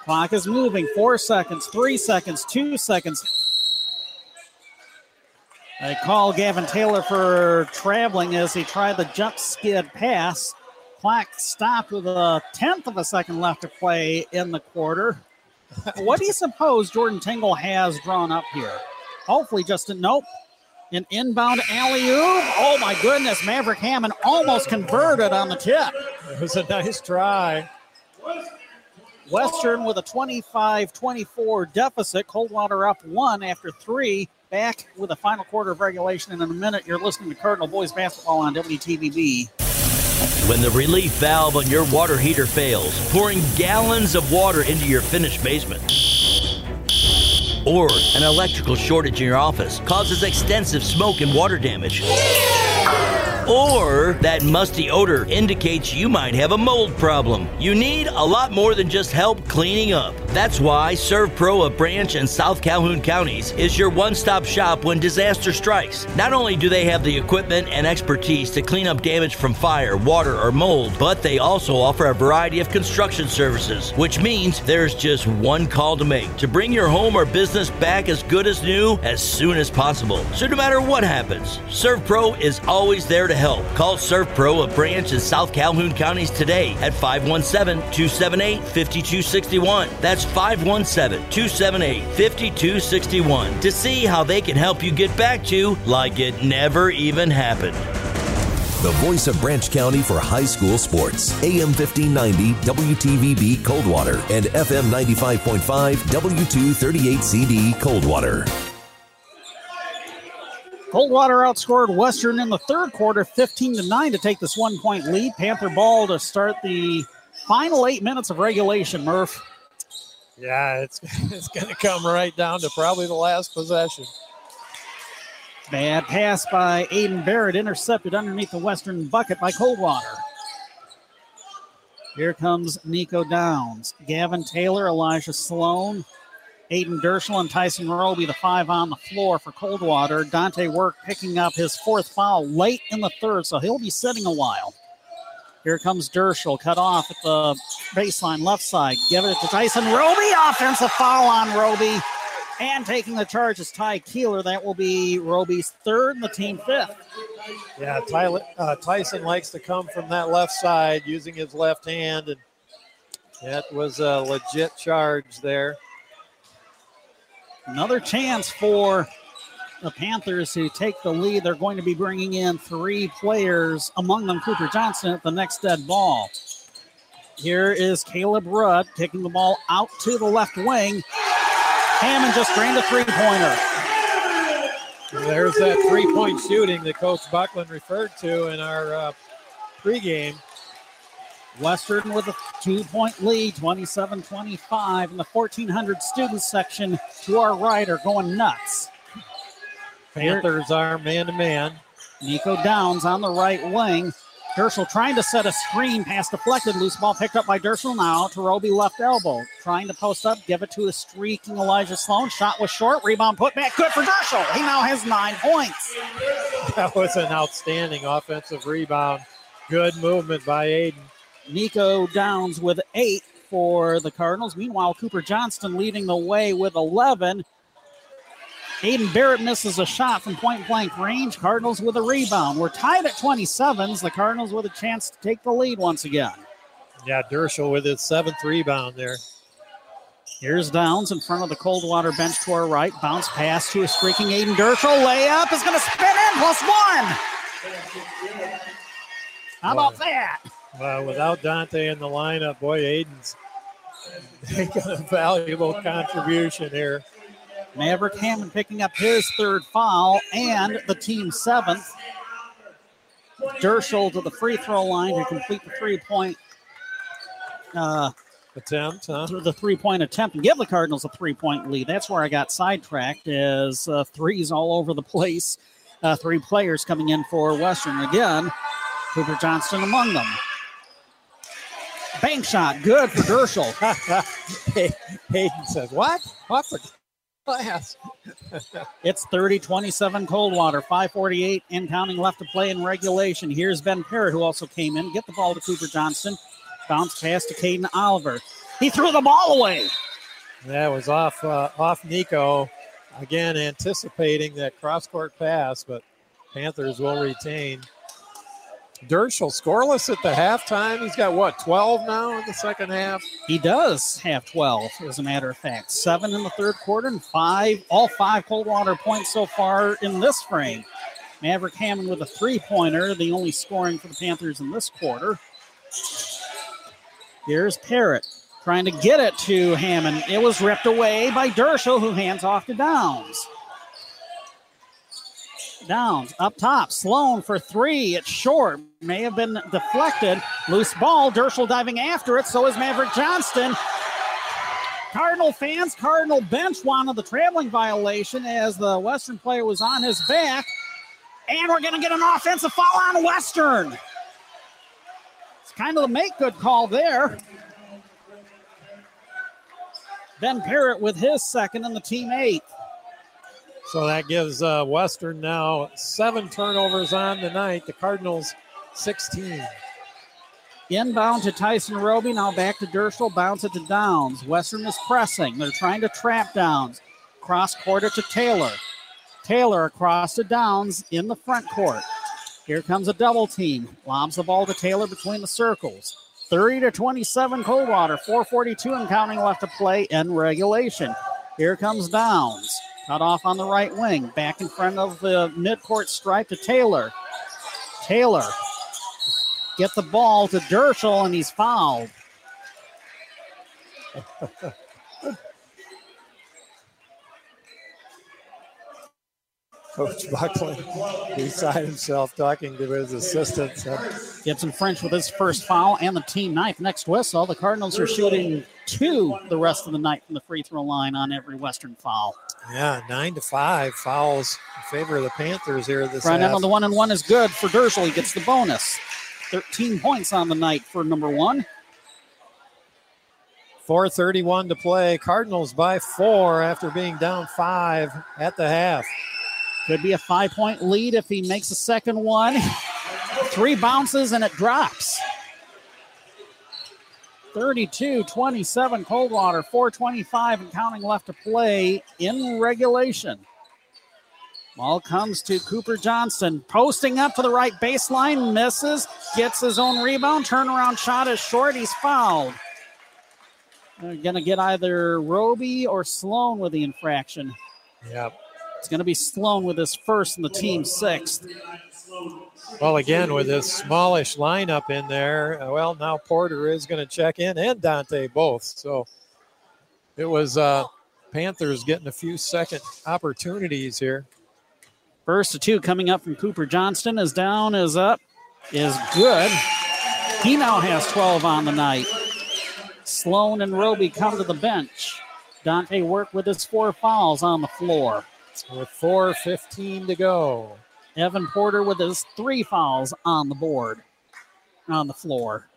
Clock is moving. Four seconds, three seconds, two seconds. They call Gavin Taylor for traveling as he tried the jump skid pass. Clock stopped with a tenth of a second left to play in the quarter. what do you suppose Jordan Tingle has drawn up here? Hopefully, just a nope. An inbound alley oop. Oh my goodness, Maverick Hammond almost converted on the tip. It was a nice try. Western with a 25 24 deficit. Coldwater up one after three. Back with the final quarter of regulation in a minute. You're listening to Cardinal Boys Basketball on WTVB. When the relief valve on your water heater fails, pouring gallons of water into your finished basement. Or an electrical shortage in your office causes extensive smoke and water damage. Or that musty odor indicates you might have a mold problem. You need a lot more than just help cleaning up. That's why ServPro of Branch and South Calhoun counties is your one stop shop when disaster strikes. Not only do they have the equipment and expertise to clean up damage from fire, water, or mold, but they also offer a variety of construction services, which means there's just one call to make to bring your home or business back as good as new as soon as possible. So no matter what happens, ServPro is always there to help. Call ServPro, of Branch in South Calhoun counties today at 517 278 5261. That's 517 278 5261 to see how they can help you get back to like it never even happened. The voice of Branch County for high school sports. AM 1590 WTVB Coldwater and FM 95.5 W238CD Coldwater. Coldwater outscored Western in the third quarter, 15 to 9 to take this one point lead. Panther ball to start the final eight minutes of regulation, Murph. Yeah, it's, it's going to come right down to probably the last possession. Bad pass by Aiden Barrett, intercepted underneath the Western bucket by Coldwater. Here comes Nico Downs. Gavin Taylor, Elijah Sloan, Aiden Derschel, and Tyson Roby, the five on the floor for Coldwater. Dante Work picking up his fourth foul late in the third, so he'll be sitting a while. Here comes Derschel, cut off at the baseline left side. Give it to Tyson Roby. Offensive foul on Roby. And taking the charge is Ty Keeler. That will be Roby's third and the team fifth. Yeah, Tyler, uh, Tyson likes to come from that left side using his left hand, and that was a legit charge there. Another chance for the Panthers who take the lead. They're going to be bringing in three players, among them Cooper Johnston at the next dead ball. Here is Caleb Rudd kicking the ball out to the left wing. Hammond just drained a three pointer. There's that three point shooting that Coach Buckland referred to in our uh, pregame. Western with a two point lead, 27 25. And the 1,400 students section to our right are going nuts. Panthers are man to man. Nico Downs on the right wing. Derschel trying to set a screen, pass deflected, loose ball picked up by Derschel now to Roby left elbow. Trying to post up, give it to a streaking Elijah Sloan. Shot was short, rebound put back, good for Derschel. He now has nine points. That was an outstanding offensive rebound. Good movement by Aiden. Nico Downs with eight for the Cardinals. Meanwhile, Cooper Johnston leading the way with 11. Aiden Barrett misses a shot from point blank range. Cardinals with a rebound. We're tied at 27s. The Cardinals with a chance to take the lead once again. Yeah, Derschel with his seventh rebound there. Here's Downs in front of the Coldwater bench to our right. Bounce pass to a streaking Aiden Derschel. Layup is going to spin in plus one. How about that? Without Dante in the lineup, boy, Aiden's making a valuable contribution here. Maverick Hammond picking up his third foul and the team seventh. Derschel to the free throw line to complete the three point uh, attempt, huh? The three point attempt and give the Cardinals a three point lead. That's where I got sidetracked as uh, threes all over the place. Uh, three players coming in for Western again. Cooper Johnston among them. Bank shot, good for Derschel. Hayden says, What? What for class? it's 30 27 Coldwater, 548 and counting left to play in regulation. Here's Ben Parrott, who also came in. Get the ball to Cooper Johnston. Bounce pass to Caden Oliver. He threw the ball away. That was off uh, off Nico. Again, anticipating that cross court pass, but Panthers will retain. Derschel scoreless at the halftime. He's got what, 12 now in the second half? He does have 12, as a matter of fact. Seven in the third quarter and five, all five Coldwater points so far in this frame. Maverick Hammond with a three pointer, the only scoring for the Panthers in this quarter. Here's Parrott trying to get it to Hammond. It was ripped away by Derschel, who hands off to Downs. Downs up top. Sloan for three. It's short. May have been deflected. Loose ball. Derschel diving after it. So is Maverick Johnston. Cardinal fans, Cardinal bench wanted the traveling violation as the Western player was on his back. And we're going to get an offensive foul on Western. It's kind of a make good call there. Ben Parrott with his second and the team eighth. So that gives uh, Western now seven turnovers on the night. The Cardinals 16. Inbound to Tyson Roby. Now back to Derschel. Bounce it to Downs. Western is pressing. They're trying to trap Downs. Cross quarter to Taylor. Taylor across to Downs in the front court. Here comes a double team. Lobs the ball to Taylor between the circles. 30 to 27 Coldwater. 442 and counting left to play in regulation. Here comes Downs. Cut off on the right wing. Back in front of the midcourt stripe to Taylor. Taylor get the ball to Derschel, and he's fouled. Coach Buckland beside himself talking to his assistants. Gibson French with his first foul and the team knife. Next whistle, the Cardinals are shooting two the rest of the night from the free throw line on every Western foul. Yeah, nine to five fouls in favor of the Panthers here this Front end half. on the one and one is good for. He gets the bonus. 13 points on the night for number one. 431 to play. Cardinals by four after being down five at the half. Could be a five point lead if he makes a second one. Three bounces and it drops. 32 27 Coldwater, 425 and counting left to play in regulation. Ball comes to Cooper Johnston, posting up to the right baseline, misses, gets his own rebound. Turnaround shot is short. He's fouled. They're going to get either Roby or Sloan with the infraction. Yep. It's going to be Sloan with his first and the team sixth. Well, again, with this smallish lineup in there, uh, well, now Porter is going to check in and Dante both. So it was uh, Panthers getting a few second opportunities here. First of two coming up from Cooper Johnston is down, is up, is good. He now has 12 on the night. Sloan and Roby come to the bench. Dante work with his four fouls on the floor. With 4.15 to go. Evan Porter with his three fouls on the board, on the floor.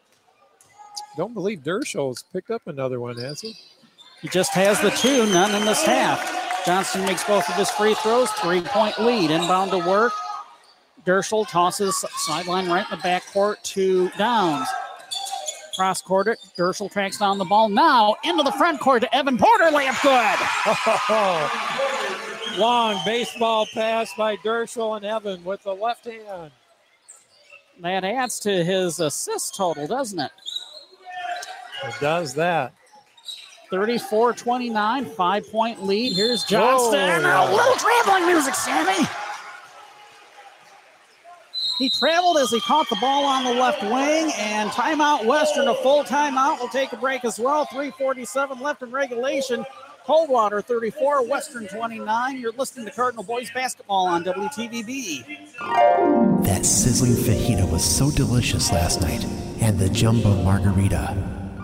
Don't believe Derschel's picked up another one, has he? He just has the two, none in this half. Johnston makes both of his free throws, three point lead. Inbound to work. Derschel tosses sideline right in the backcourt to Downs. Cross court it. Derschel tracks down the ball now into the front court to Evan Porter. Layup good. Long baseball pass by Derschel and Evan with the left hand. That adds to his assist total, doesn't it? It does that. 34 29, five point lead. Here's Johnston. Oh, a little traveling music, Sammy. He traveled as he caught the ball on the left wing, and timeout Western, a full timeout. We'll take a break as well. 347 left in regulation. Coldwater 34, Western 29. You're listening to Cardinal Boys Basketball on WTVB. That sizzling fajita was so delicious last night. And the jumbo margarita.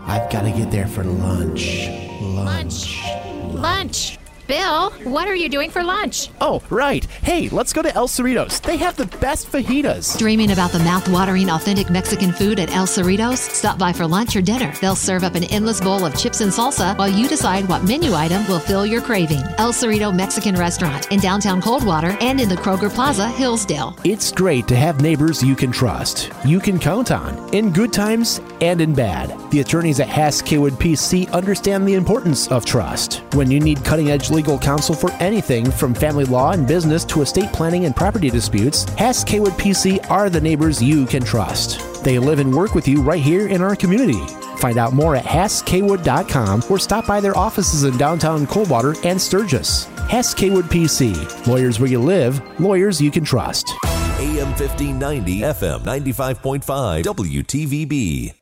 I've got to get there for lunch. Lunch. Lunch. Bill, what are you doing for lunch? Oh, right. Hey, let's go to El Cerritos. They have the best fajitas. Dreaming about the mouth-watering authentic Mexican food at El Cerritos? Stop by for lunch or dinner. They'll serve up an endless bowl of chips and salsa while you decide what menu item will fill your craving. El Cerrito Mexican Restaurant in downtown Coldwater and in the Kroger Plaza, Hillsdale. It's great to have neighbors you can trust, you can count on, in good times and in bad. The attorneys at Hass Kaywood PC understand the importance of trust. When you need cutting edge legal counsel for anything from family law and business to estate planning and property disputes, Hass Kaywood PC are the neighbors you can trust. They live and work with you right here in our community. Find out more at HassKaywood.com or stop by their offices in downtown Coldwater and Sturgis. Hass Kaywood PC. Lawyers where you live, lawyers you can trust. AM 1590, FM 95.5, WTVB.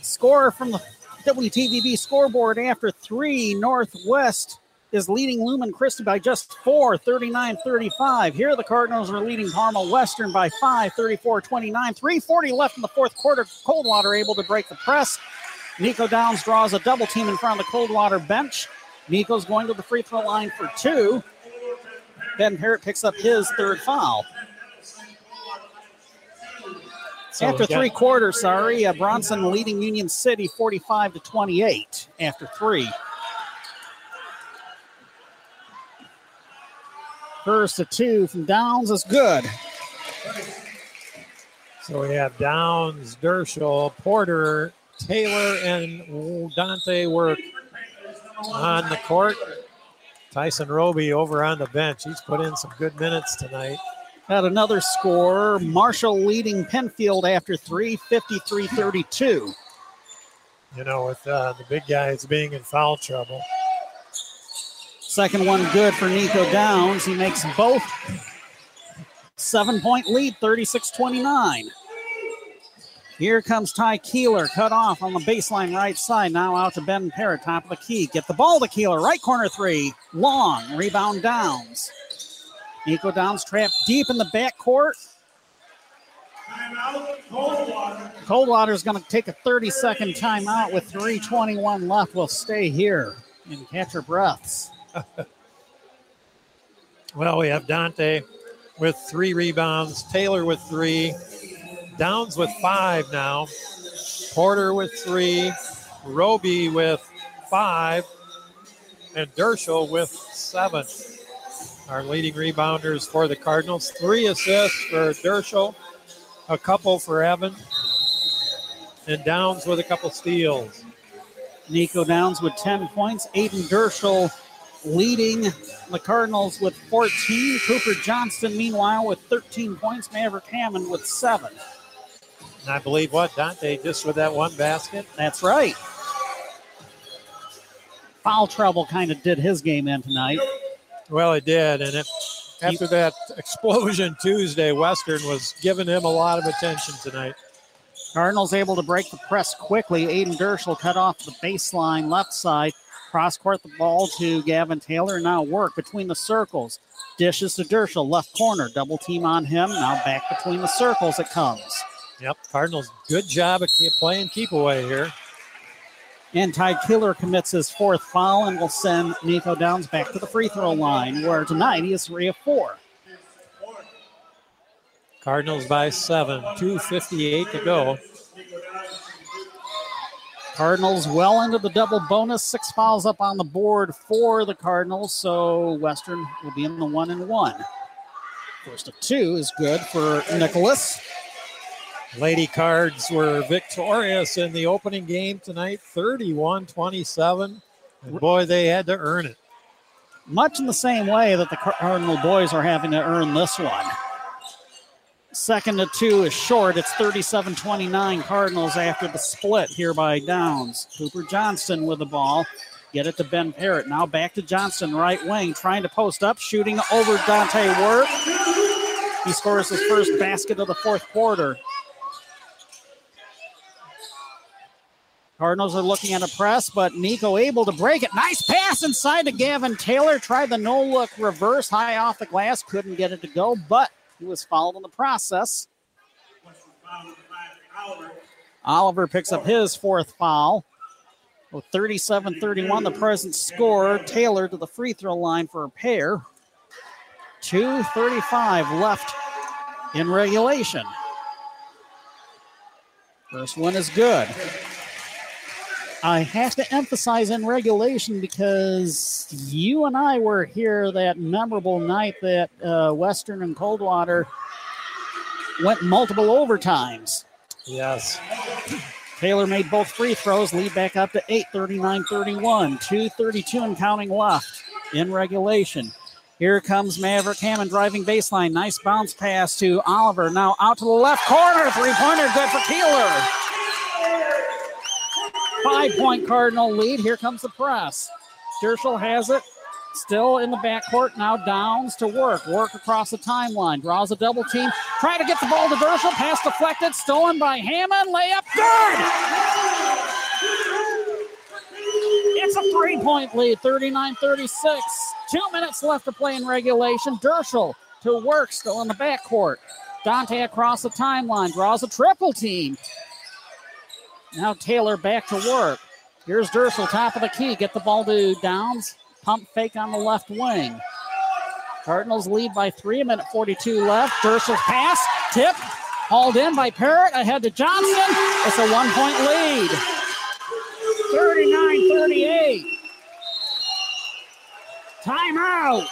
Score from the WTVB scoreboard after three. Northwest is leading Lumen Christi by just four, 39 35. Here, the Cardinals are leading Parma Western by five, 34 29. 340 left in the fourth quarter. Coldwater able to break the press. Nico Downs draws a double team in front of the Coldwater bench. Nico's going to the free throw line for two. Ben Parrott picks up his third foul. So after got- three quarters, sorry, uh, Bronson leading Union City 45 to 28 after three. First to two from Downs is good. So we have Downs, Derschel, Porter, Taylor, and Dante work on the court. Tyson Roby over on the bench. He's put in some good minutes tonight. Got another score. Marshall leading Pennfield after three, 53 32. You know, with uh, the big guys being in foul trouble. Second one good for Nico Downs. He makes both. Seven point lead, 36 29. Here comes Ty Keeler, cut off on the baseline right side. Now out to Ben Parrott, top of the key. Get the ball to Keeler, right corner three. Long, rebound Downs. Nico Downs trapped deep in the back court backcourt. Coldwater's going to take a 30 second timeout with 3.21 left. We'll stay here and catch our breaths. Well, we have Dante with three rebounds, Taylor with three, Downs with five now, Porter with three, Roby with five, and Derschel with seven. Our leading rebounders for the Cardinals. Three assists for Derschel, a couple for Evan, and Downs with a couple steals. Nico Downs with 10 points. Aiden Derschel leading the Cardinals with 14. Cooper Johnston, meanwhile, with 13 points. Maverick Hammond with seven. And I believe what Dante just with that one basket. That's right. Foul trouble kind of did his game in tonight. Well, it did, and it, after that explosion Tuesday, Western was giving him a lot of attention tonight. Cardinals able to break the press quickly. Aiden Derschel cut off the baseline left side. Cross court the ball to Gavin Taylor. Now work between the circles. Dishes to Derschel, left corner. Double team on him. Now back between the circles it comes. Yep, Cardinals, good job of keep playing keep away here. And Ty Keeler commits his fourth foul and will send Nico Downs back to the free throw line, where tonight he is three of four. Cardinals by seven, 2.58 to go. Cardinals well into the double bonus. Six fouls up on the board for the Cardinals, so Western will be in the one and one. First of two is good for Nicholas. Lady Cards were victorious in the opening game tonight, 31 27. And boy, they had to earn it. Much in the same way that the Cardinal boys are having to earn this one. Second to two is short. It's 37 29 Cardinals after the split here by Downs. Cooper Johnston with the ball. Get it to Ben Parrott. Now back to Johnston, right wing, trying to post up, shooting over Dante Work. He scores his first basket of the fourth quarter. Cardinals are looking at a press, but Nico able to break it. Nice pass inside to Gavin Taylor. Tried the no look reverse high off the glass. Couldn't get it to go, but he was fouled in the process. Oliver picks up his fourth foul. With 37 31, the present score. Taylor to the free throw line for a pair. 2.35 left in regulation. First one is good. I have to emphasize in regulation because you and I were here that memorable night that uh, Western and Coldwater went multiple overtimes. Yes. Taylor made both free throws, lead back up to 8 39 31. 2.32 and counting left in regulation. Here comes Maverick Hammond driving baseline. Nice bounce pass to Oliver. Now out to the left corner. Three pointer good for Keeler. Five point Cardinal lead. Here comes the press. Derschel has it. Still in the backcourt. Now Downs to work. Work across the timeline. Draws a double team. Try to get the ball to Derschel. Pass deflected. Stolen by Hammond. Layup. Good. It's a three point lead, 39 36. Two minutes left to play in regulation. Derschel to work, still in the backcourt. Dante across the timeline, draws a triple team. Now Taylor back to work. Here's Derschel, top of the key. Get the ball to Downs. Pump fake on the left wing. Cardinals lead by three, a minute 42 left. Derschel's pass, tip, hauled in by Parrott, ahead to Johnston. It's a one point lead. 39 38. Timeout.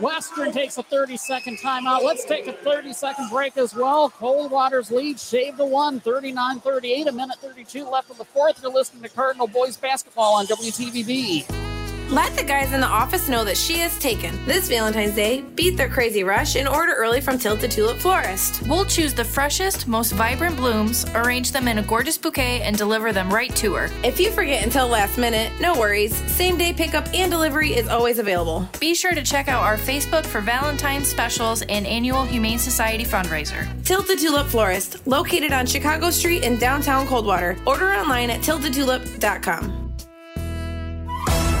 Western takes a 30 second timeout. Let's take a 30 second break as well. Coldwater's lead shaved to one, 39 38, a minute 32 left in the fourth. You're listening to Cardinal Boys Basketball on WTVB. Let the guys in the office know that she is taken. This Valentine's Day, beat their crazy rush and order early from Tilted Tulip Florist. We'll choose the freshest, most vibrant blooms, arrange them in a gorgeous bouquet, and deliver them right to her. If you forget until last minute, no worries. Same day pickup and delivery is always available. Be sure to check out our Facebook for Valentine's specials and annual Humane Society fundraiser. Tilted Tulip Florist, located on Chicago Street in downtown Coldwater. Order online at tiltedtulip.com.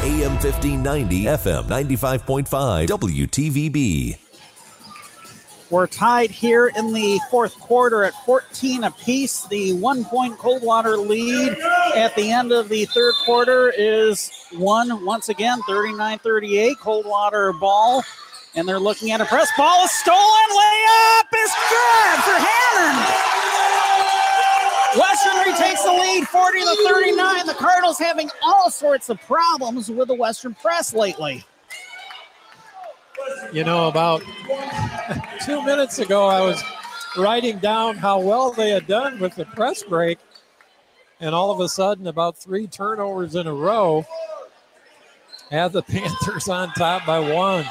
AM 1590, FM 95.5, WTVB. We're tied here in the fourth quarter at 14 apiece. The one point Coldwater lead at the end of the third quarter is one once again, 39 38. Coldwater ball. And they're looking at a press ball stolen. Layup is good for Hammond. Western retakes the lead 40 to 39. The Cardinals having all sorts of problems with the Western press lately. You know, about two minutes ago, I was writing down how well they had done with the press break. And all of a sudden, about three turnovers in a row, have the Panthers on top by one.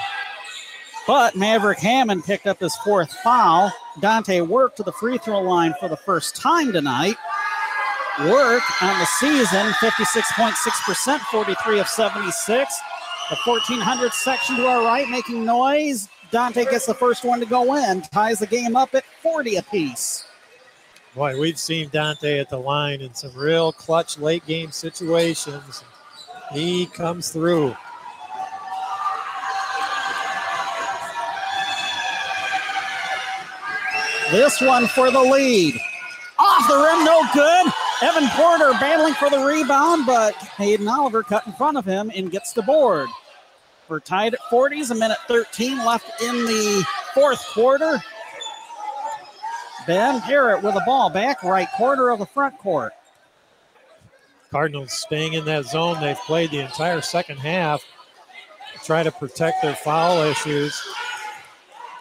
But Maverick Hammond picked up his fourth foul. Dante Work to the free throw line for the first time tonight. Work on the season, 56.6%, 43 of 76. The 1400 section to our right making noise. Dante gets the first one to go in, ties the game up at 40 apiece. Boy, we've seen Dante at the line in some real clutch late game situations. He comes through. This one for the lead. Off the rim, no good. Evan Porter battling for the rebound, but Hayden Oliver cut in front of him and gets the board. We're tied at 40s, a minute 13 left in the fourth quarter. Ben Parrott with the ball back right corner of the front court. Cardinals staying in that zone. They've played the entire second half. Try to protect their foul issues.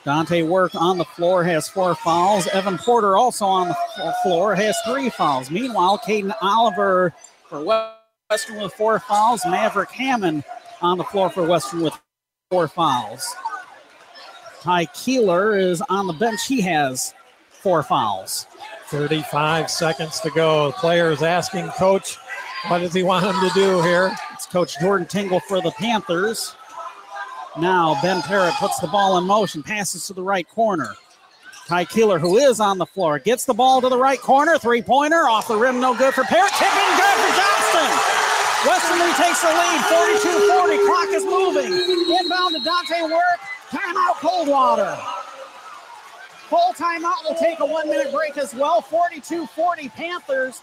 Dante Work on the floor has four fouls. Evan Porter also on the floor has three fouls. Meanwhile, Caden Oliver for Western with four fouls. Maverick Hammond on the floor for Western with four fouls. Ty Keeler is on the bench. He has four fouls. 35 seconds to go. Players asking coach, what does he want him to do here? It's Coach Jordan Tingle for the Panthers. Now Ben Parrott puts the ball in motion, passes to the right corner. Ty Keeler, who is on the floor, gets the ball to the right corner. Three pointer off the rim, no good for Parrott. Tipping good for Johnston. Western takes the lead, 42 40. Clock is moving. Inbound to Dante Work. Timeout, Coldwater. Full timeout. We'll take a one minute break as well. 42 40 Panthers.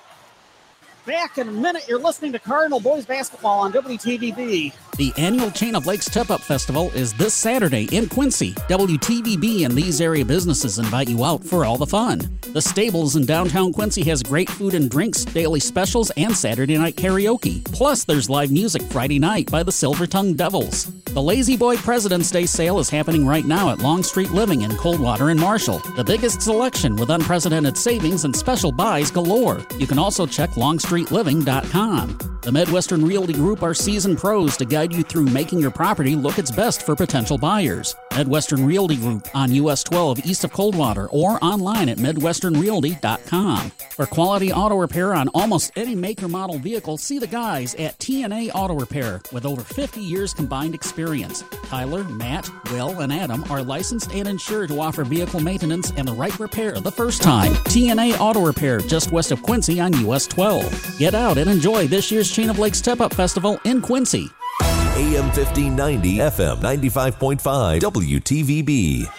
Back in a minute. You're listening to Cardinal Boys Basketball on WTVB. The annual Chain of Lakes Tip Up Festival is this Saturday in Quincy. WTVB and these area businesses invite you out for all the fun. The Stables in downtown Quincy has great food and drinks, daily specials, and Saturday night karaoke. Plus, there's live music Friday night by the Silver Tongue Devils. The La-Z-Boy President's Day sale is happening right now at Long Street Living in Coldwater and Marshall. The biggest selection with unprecedented savings and special buys galore. You can also check longstreetliving.com. The Midwestern Realty Group are seasoned pros to guide you through making your property look its best for potential buyers. Midwestern Realty Group on US 12 east of Coldwater or online at MidwesternRealty.com. For quality auto repair on almost any make or model vehicle, see the guys at TNA Auto Repair with over 50 years combined experience. Tyler, Matt, Will, and Adam are licensed and insured to offer vehicle maintenance and the right repair the first time. TNA Auto Repair just west of Quincy on US 12. Get out and enjoy this year's Chain of Lakes Tip Up Festival in Quincy. AM 1590, FM 95.5, WTVB.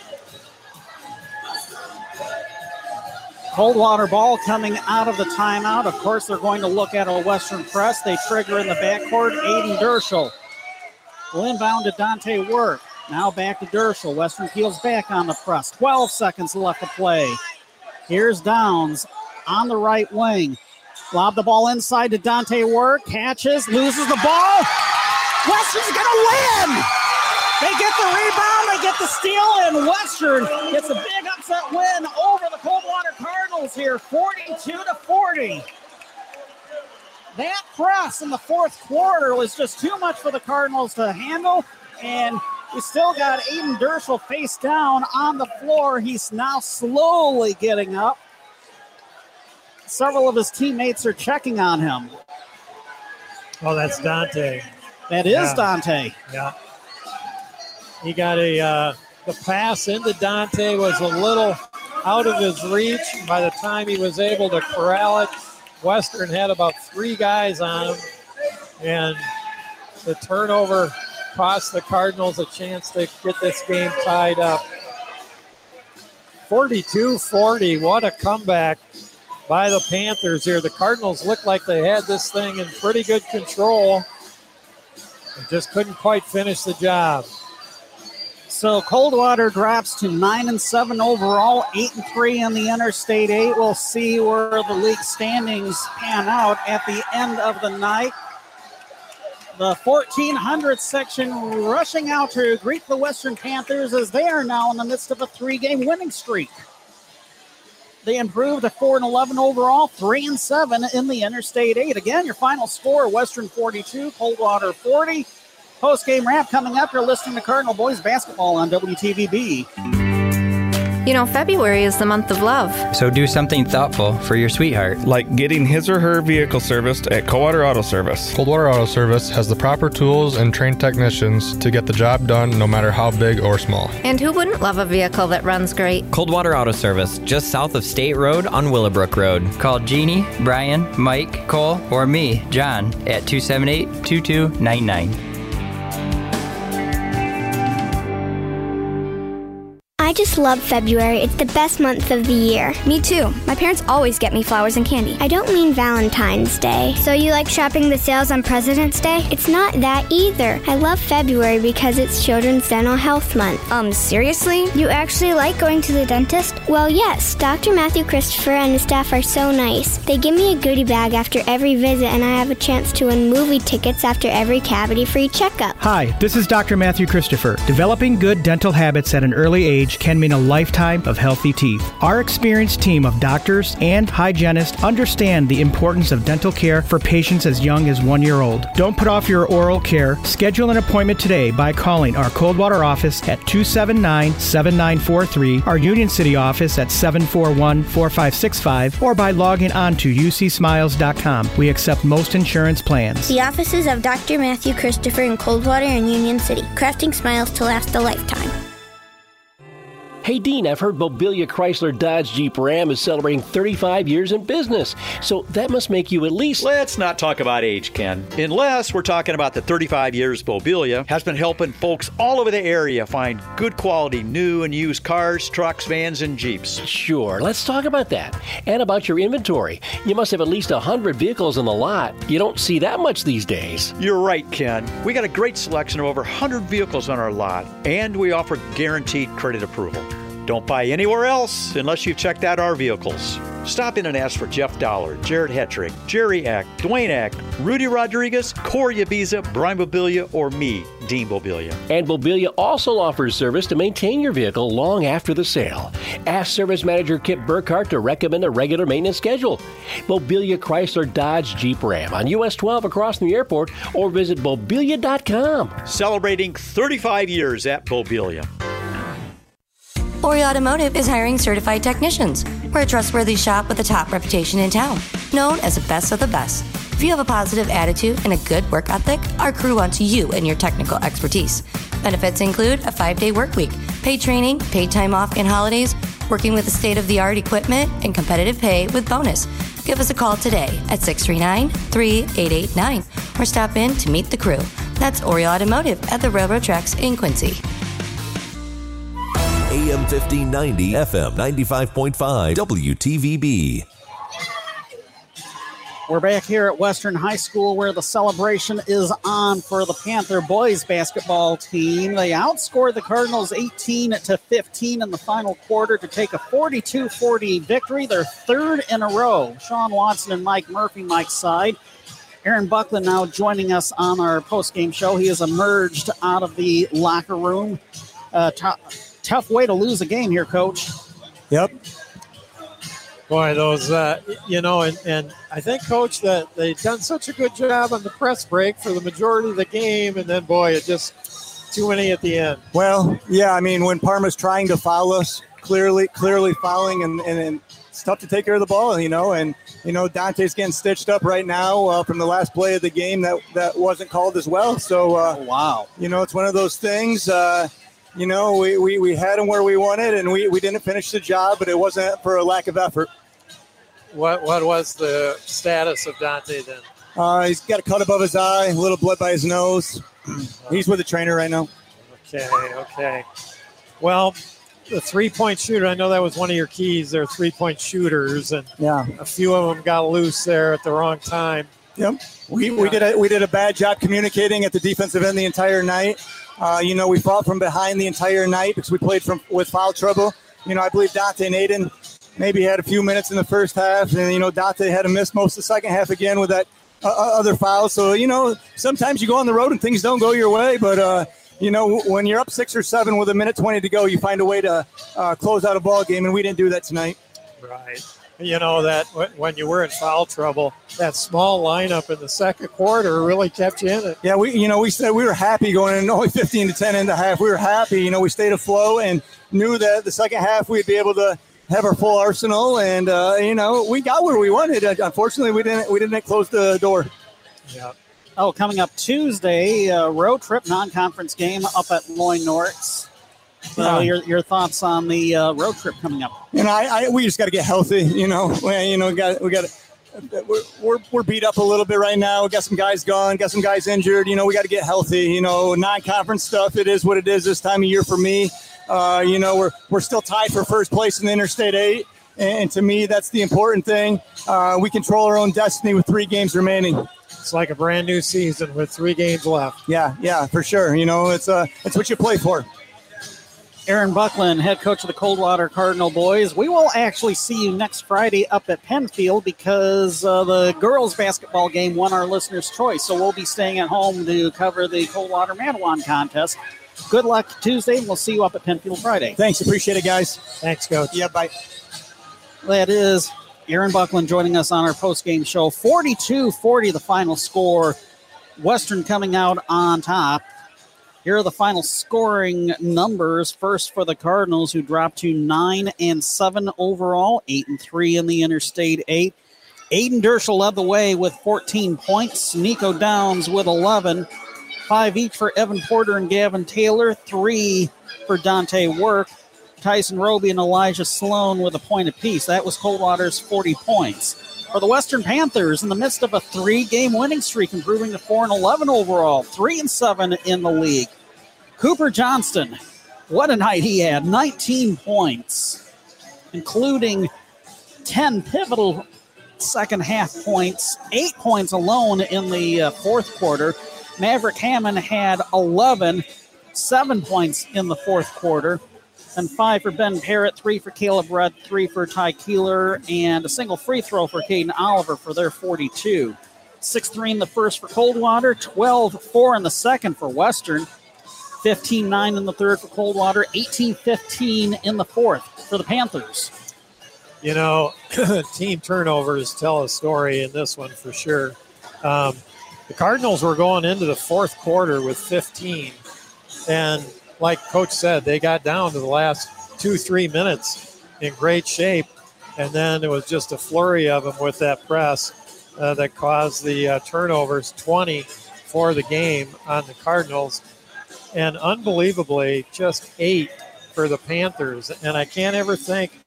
Coldwater ball coming out of the timeout. Of course, they're going to look at a Western press. They trigger in the backcourt. Aiden Derschel will inbound to Dante Work. Now back to Derschel. Western peels back on the press. 12 seconds left to play. Here's Downs on the right wing. Lob the ball inside to Dante Work. Catches, loses the ball. Western's going to win. They get the rebound, they get the steal, and Western gets a big upset win over the Coldwater Cardinals here, 42 to 40. That press in the fourth quarter was just too much for the Cardinals to handle, and we still got Aiden Derschel face down on the floor. He's now slowly getting up. Several of his teammates are checking on him. Oh, that's Dante. That is Yeah. Dante. Yeah. He got a uh, the pass into Dante was a little out of his reach. By the time he was able to corral it, Western had about three guys on him, and the turnover cost the Cardinals a chance to get this game tied up. 42-40. What a comeback by the Panthers here. The Cardinals looked like they had this thing in pretty good control. and Just couldn't quite finish the job. So Coldwater drops to nine and seven overall, eight and three in the Interstate Eight. We'll see where the league standings pan out at the end of the night. The 1400 section rushing out to greet the Western Panthers as they are now in the midst of a three-game winning streak. They improved to four and eleven overall, three and seven in the Interstate Eight. Again, your final score: Western 42, Coldwater 40. Post game wrap coming up. You're listening to Cardinal Boys basketball on WTVB. You know, February is the month of love. So do something thoughtful for your sweetheart. Like getting his or her vehicle serviced at Coldwater Auto Service. Coldwater Auto Service has the proper tools and trained technicians to get the job done no matter how big or small. And who wouldn't love a vehicle that runs great? Coldwater Auto Service, just south of State Road on Willowbrook Road. Call Jeannie, Brian, Mike, Cole, or me, John, at 278 2299. I just love February. It's the best month of the year. Me too. My parents always get me flowers and candy. I don't mean Valentine's Day. So you like shopping the sales on President's Day? It's not that either. I love February because it's Children's Dental Health Month. Um, seriously? You actually like going to the dentist? Well, yes. Dr. Matthew Christopher and his staff are so nice. They give me a goodie bag after every visit, and I have a chance to win movie tickets after every cavity free checkup. Hi, this is Dr. Matthew Christopher. Developing good dental habits at an early age can mean a lifetime of healthy teeth. Our experienced team of doctors and hygienists understand the importance of dental care for patients as young as one year old. Don't put off your oral care. Schedule an appointment today by calling our Coldwater office at 279 7943, our Union City office at 741 4565, or by logging on to ucsmiles.com. We accept most insurance plans. The offices of Dr. Matthew Christopher in Coldwater and Union City, crafting smiles to last a lifetime. Hey Dean, I've heard Mobilia Chrysler Dodge Jeep Ram is celebrating 35 years in business, so that must make you at least. Let's not talk about age, Ken. Unless we're talking about the 35 years Mobilia has been helping folks all over the area find good quality new and used cars, trucks, vans, and Jeeps. Sure, let's talk about that. And about your inventory. You must have at least 100 vehicles in the lot. You don't see that much these days. You're right, Ken. We got a great selection of over 100 vehicles on our lot, and we offer guaranteed credit approval. Don't buy anywhere else unless you've checked out our vehicles. Stop in and ask for Jeff Dollar, Jared Hetrick, Jerry Eck, Dwayne Eck, Rudy Rodriguez, Corey Abiza, Brian Mobilia, or me, Dean Mobilia. And Mobilia also offers service to maintain your vehicle long after the sale. Ask Service Manager Kip Burkhart to recommend a regular maintenance schedule. Mobilia Chrysler Dodge Jeep Ram on US 12 across from the airport or visit mobilia.com. Celebrating 35 years at Mobilia. Ori Automotive is hiring certified technicians. We're a trustworthy shop with a top reputation in town, known as the best of the best. If you have a positive attitude and a good work ethic, our crew wants you and your technical expertise. Benefits include a five day work week, paid training, paid time off, and holidays, working with the state of the art equipment, and competitive pay with bonus. Give us a call today at 639 3889 or stop in to meet the crew. That's Ori Automotive at the Railroad Tracks in Quincy. AM 1590, FM 95.5, WTVB. We're back here at Western High School where the celebration is on for the Panther boys basketball team. They outscored the Cardinals 18 to 15 in the final quarter to take a 42 40 victory, their third in a row. Sean Watson and Mike Murphy, Mike's side. Aaron Buckland now joining us on our post-game show. He has emerged out of the locker room. Uh, t- tough way to lose a game here, Coach. Yep. Boy, those, uh, you know, and, and I think, Coach, that they've done such a good job on the press break for the majority of the game, and then, boy, it just too many at the end. Well, yeah, I mean, when Parma's trying to foul us, clearly, clearly fouling, and, and, and it's tough to take care of the ball, you know, and you know Dante's getting stitched up right now uh, from the last play of the game that that wasn't called as well. So, uh, oh, wow, you know, it's one of those things. Uh, you know, we, we, we had him where we wanted, and we, we didn't finish the job, but it wasn't for a lack of effort. What what was the status of Dante then? Uh, he's got a cut above his eye, a little blood by his nose. he's with the trainer right now. Okay, okay. Well, the three point shooter, I know that was one of your keys. They're three point shooters, and yeah, a few of them got loose there at the wrong time. Yep. We, we did a we did a bad job communicating at the defensive end the entire night. Uh, you know, we fought from behind the entire night because we played from with foul trouble. You know, I believe Dante and Aiden maybe had a few minutes in the first half, and you know Dante had to miss most of the second half again with that uh, other foul. So you know, sometimes you go on the road and things don't go your way, but. Uh, you know, when you're up six or seven with a minute 20 to go, you find a way to uh, close out a ball game, and we didn't do that tonight. Right. You know, that when you were in foul trouble, that small lineup in the second quarter really kept you in it. Yeah, we, you know, we said we were happy going in only 15 to 10 in the half. We were happy. You know, we stayed afloat and knew that the second half we'd be able to have our full arsenal, and uh, you know, we got where we wanted. Unfortunately, we didn't we didn't close the door. Yeah. Oh, coming up Tuesday, uh, road trip non-conference game up at Loy Norrix. So Yeah. your, your thoughts on the uh, road trip coming up? You know, I, I we just got to get healthy. You know, we, you know, got we got we're, we're we're beat up a little bit right now. We got some guys gone, got some guys injured. You know, we got to get healthy. You know, non-conference stuff. It is what it is this time of year for me. Uh, you know, we're we're still tied for first place in the Interstate Eight, and to me, that's the important thing. Uh, we control our own destiny with three games remaining. It's like a brand new season with three games left. Yeah, yeah, for sure. You know, it's uh, it's what you play for. Aaron Buckland, head coach of the Coldwater Cardinal boys. We will actually see you next Friday up at Pennfield because uh, the girls' basketball game won our listeners' choice. So we'll be staying at home to cover the Coldwater Mattawan contest. Good luck Tuesday, and we'll see you up at Pennfield Friday. Thanks, appreciate it, guys. Thanks, coach. Yeah, bye. That is Aaron Buckland joining us on our post-game show. 42-40 the final score. Western coming out on top. Here are the final scoring numbers. First for the Cardinals, who dropped to nine and seven overall, eight and three in the Interstate Eight. Aiden Derschel led the way with 14 points. Nico Downs with 11. Five each for Evan Porter and Gavin Taylor. Three for Dante Work. Tyson Roby and Elijah Sloan with a point apiece. That was Coldwater's 40 points. For the Western Panthers, in the midst of a three-game winning streak, improving to four and 11 overall, three and seven in the league. Cooper Johnston, what a night he had! 19 points, including 10 pivotal second half points, eight points alone in the uh, fourth quarter. Maverick Hammond had 11, seven points in the fourth quarter, and five for Ben Parrott, three for Caleb Rudd, three for Ty Keeler, and a single free throw for Caden Oliver for their 42. 6 3 in the first for Coldwater, 12 4 in the second for Western, 15 9 in the third for Coldwater, 18 15 in the fourth for the Panthers. You know, team turnovers tell a story in this one for sure. Um, the Cardinals were going into the fourth quarter with 15, and like Coach said, they got down to the last two, three minutes in great shape. And then it was just a flurry of them with that press uh, that caused the uh, turnovers 20 for the game on the Cardinals. And unbelievably, just eight for the Panthers. And I can't ever think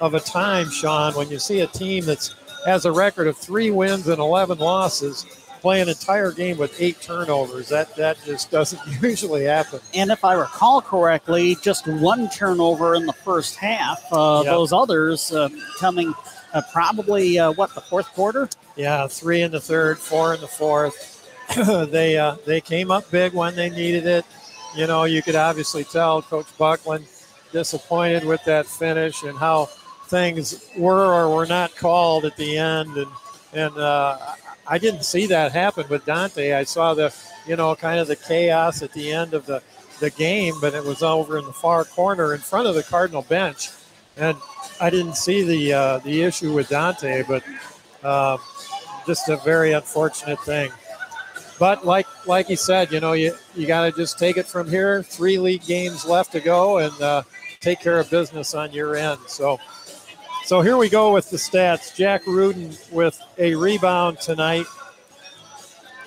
of a time, Sean, when you see a team that has a record of three wins and 11 losses play an entire game with eight turnovers. That that just doesn't usually happen. And if I recall correctly, just one turnover in the first half. Uh, Yep. Those others uh, coming uh, probably uh, what the fourth quarter. Yeah, three in the third, four in the fourth. they uh, they came up big when they needed it. You know, you could obviously tell Coach Buckland disappointed with that finish and how things were or were not called at the end. And and uh, I didn't see that happen with Dante. I saw the you know kind of the chaos at the end of the the game, but it was over in the far corner in front of the Cardinal bench, and I didn't see the uh, the issue with Dante, but. Uh, just a very unfortunate thing. But like like he said, you know, you you got to just take it from here. Three league games left to go, and uh, take care of business on your end. So, so here we go with the stats. Jack Rudin with a rebound tonight.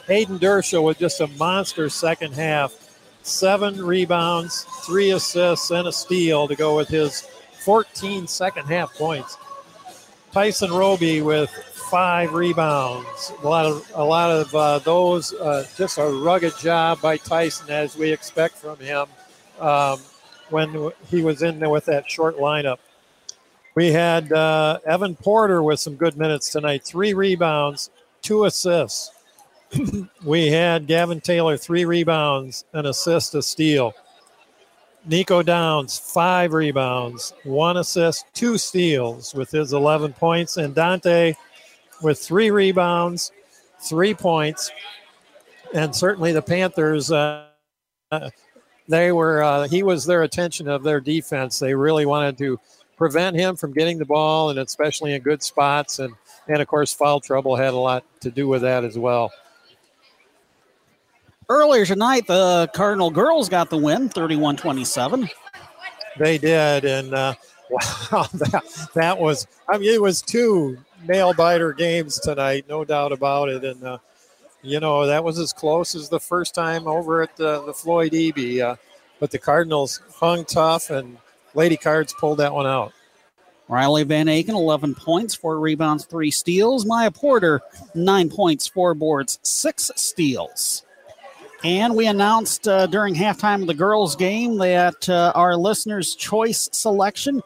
Hayden Derschel with just a monster second half. Seven rebounds, three assists, and a steal to go with his 14 second half points. Tyson Roby with five rebounds. A lot of a lot of uh, those. Uh, just a rugged job by Tyson, as we expect from him um, when he was in there with that short lineup. We had uh, Evan Porter with some good minutes tonight. Three rebounds, two assists. we had Gavin Taylor three rebounds, an assist, a steal. Nico Downs, five rebounds, one assist, two steals with his 11 points. And Dante with three rebounds, three points. And certainly the Panthers, uh, they were, uh, he was their attention of their defense. They really wanted to prevent him from getting the ball, and especially in good spots. And, and of course, foul trouble had a lot to do with that as well. Earlier tonight, the Cardinal girls got the win, 31 27. They did, and uh, wow, that that was. I mean, it was two nail biter games tonight, no doubt about it. And uh, you know that was as close as the first time over at the, the Floyd Eby. Uh, but the Cardinals hung tough, and Lady Cards pulled that one out. Riley Van Aken, 11 points, four rebounds, three steals. Maya Porter, nine points, four boards, six steals. And we announced uh, during halftime of the girls' game that uh, our listeners' choice selection,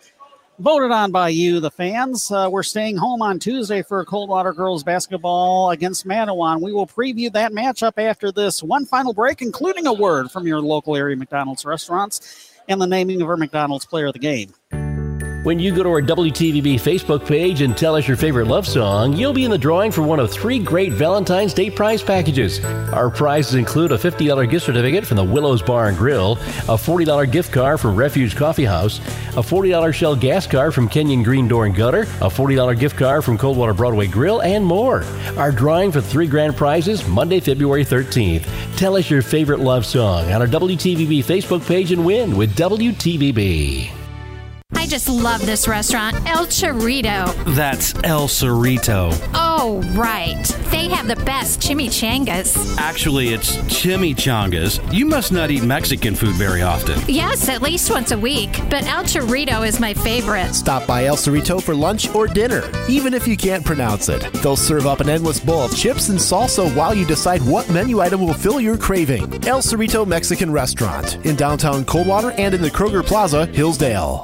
voted on by you, the fans, uh, we're staying home on Tuesday for Coldwater girls basketball against Mattawan. We will preview that matchup after this one final break, including a word from your local area McDonald's restaurants and the naming of our McDonald's player of the game. When you go to our WTVB Facebook page and tell us your favorite love song, you'll be in the drawing for one of three great Valentine's Day prize packages. Our prizes include a $50 gift certificate from the Willows Bar and Grill, a $40 gift card from Refuge Coffee House, a $40 Shell gas card from Kenyon Green Door and Gutter, a $40 gift card from Coldwater Broadway Grill, and more. Our drawing for three grand prizes Monday, February 13th. Tell us your favorite love song on our WTVB Facebook page and win with WTVB. I just love this restaurant, El Chorito. That's El Cerrito. Oh, right. They have the best chimichangas. Actually, it's chimichangas. You must not eat Mexican food very often. Yes, at least once a week, but El Chorito is my favorite. Stop by El Cerrito for lunch or dinner, even if you can't pronounce it. They'll serve up an endless bowl of chips and salsa while you decide what menu item will fill your craving. El Cerrito Mexican Restaurant in downtown Coldwater and in the Kroger Plaza, Hillsdale.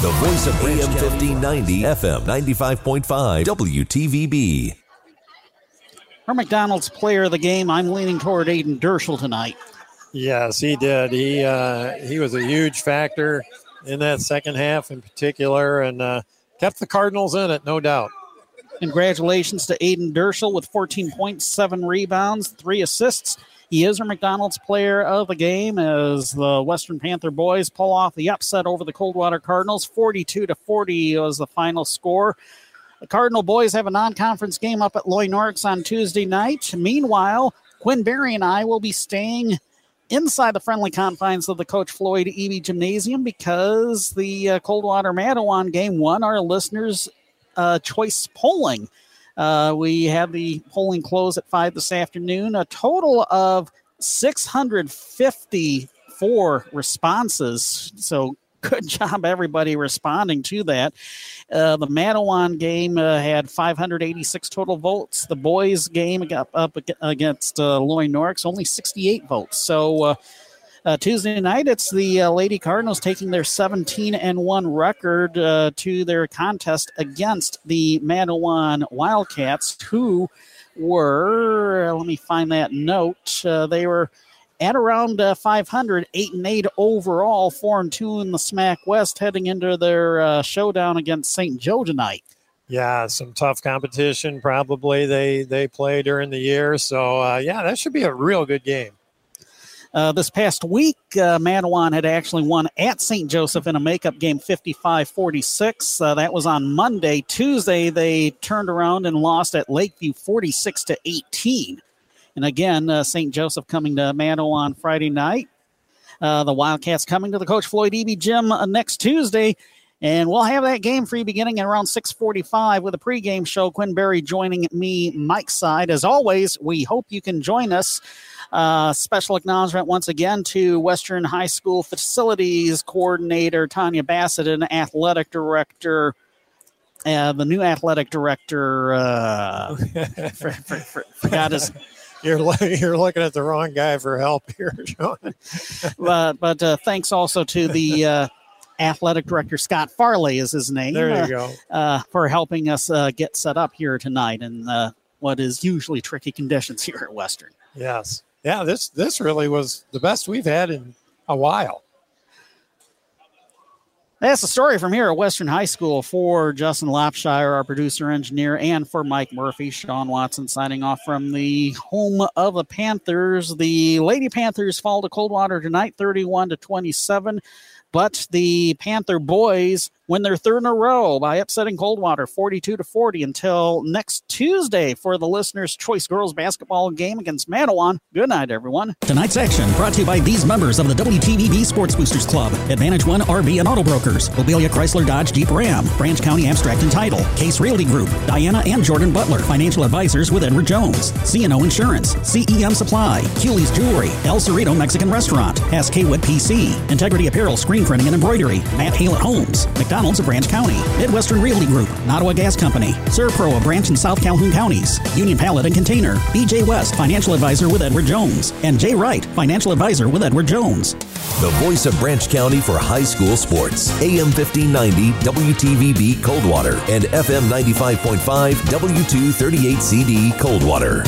The voice of AM 1590, FM 95.5, WTVB. Our McDonald's player of the game, I'm leaning toward Aiden Derschel tonight. Yes, he did. He uh, he was a huge factor in that second half in particular, and uh, kept the Cardinals in it, no doubt. Congratulations to Aiden Derschel with 14 points, seven rebounds, three assists. He is our McDonald's player of the game as the Western Panther boys pull off the upset over the Coldwater Cardinals. 42 to 40 was the final score. The Cardinal boys have a non conference game up at Loy Norrix on Tuesday night. Meanwhile, Quinn Berry and I will be staying inside the friendly confines of the Coach Floyd Eby Gymnasium because the uh, Coldwater Mattawan game won our listeners' uh, choice polling. Uh, we have the polling close at 5 this afternoon. A total of 654 responses. So good job, everybody responding to that. Uh, the Mattawan game uh, had 586 total votes. The boys game got up against uh, Loy Norrix, only 68 votes. So uh, uh, Tuesday night, it's the uh, Lady Cardinals taking their 17 and 1 record uh, to their contest against the Mattawan Wildcats, who were, let me find that note, uh, they were at around uh, 500, 8 and 8 overall, 4 and 2 in the SMAC West, heading into their uh, showdown against St. Joe tonight. Yeah, some tough competition probably they they play during the year. So yeah, that should be a real good game. Uh, this past week, uh, Mattawan had actually won at St. Joseph in a makeup game 55 46. Uh, that was on Monday. Tuesday, they turned around and lost at Lakeview 46 to 18. And again, uh, St. Joseph coming to Mattawan Friday night. Uh, the Wildcats coming to the Coach Floyd Eby gym uh, next Tuesday. And we'll have that game you beginning at around 645 with a pregame show. Quinn Berry joining me, Mike's side. As always, we hope you can join us. Uh, special acknowledgement once again to Western High School Facilities Coordinator Tanya Bassett and Athletic Director, uh, the new Athletic Director, uh, for, for, for, forgot his. You're you're looking at the wrong guy for help here, Sean. but but uh, thanks also to the uh, athletic director Scott Farley is his name. There you uh, go. Uh, for helping us uh, get set up here tonight in uh, what is usually tricky conditions here at Western. Yes yeah, this this really was the best we've had in a while. That's the story from here at Western High School for Justin Lopshire, our producer engineer, and for Mike Murphy. Sean Watson signing off from the home of the Panthers. The Lady Panthers fall to Coldwater tonight, 31 to 27. But the Panther boys win their third in a row by upsetting Coldwater 42 to 40 until next Tuesday for the listeners' choice girls basketball game against Mattawan. Good night, everyone. Tonight's action brought to you by these members of the WTVB Sports Boosters Club Advantage One RV and Auto Brokers, Mobilia Chrysler Dodge Jeep Ram, Branch County Abstract and Title, Case Realty Group, Diana and Jordan Butler, Financial Advisors with Edward Jones, CNO Insurance, CEM Supply, Hewley's Jewelry, El Cerrito Mexican Restaurant, SK PC, Integrity Apparel Screen Printing and Embroidery, Matt Halett Homes, McDonald's McDonald's of Branch County, Midwestern Realty Group, Nottawa Gas Company, ServPro of Branch and South Calhoun Counties, Union Pallet and Container, BJ West, Financial Advisor with Edward Jones, and Jay Wright, Financial Advisor with Edward Jones. The voice of Branch County for high school sports. AM 1590 WTVB Coldwater and FM 95.5 W238CD Coldwater.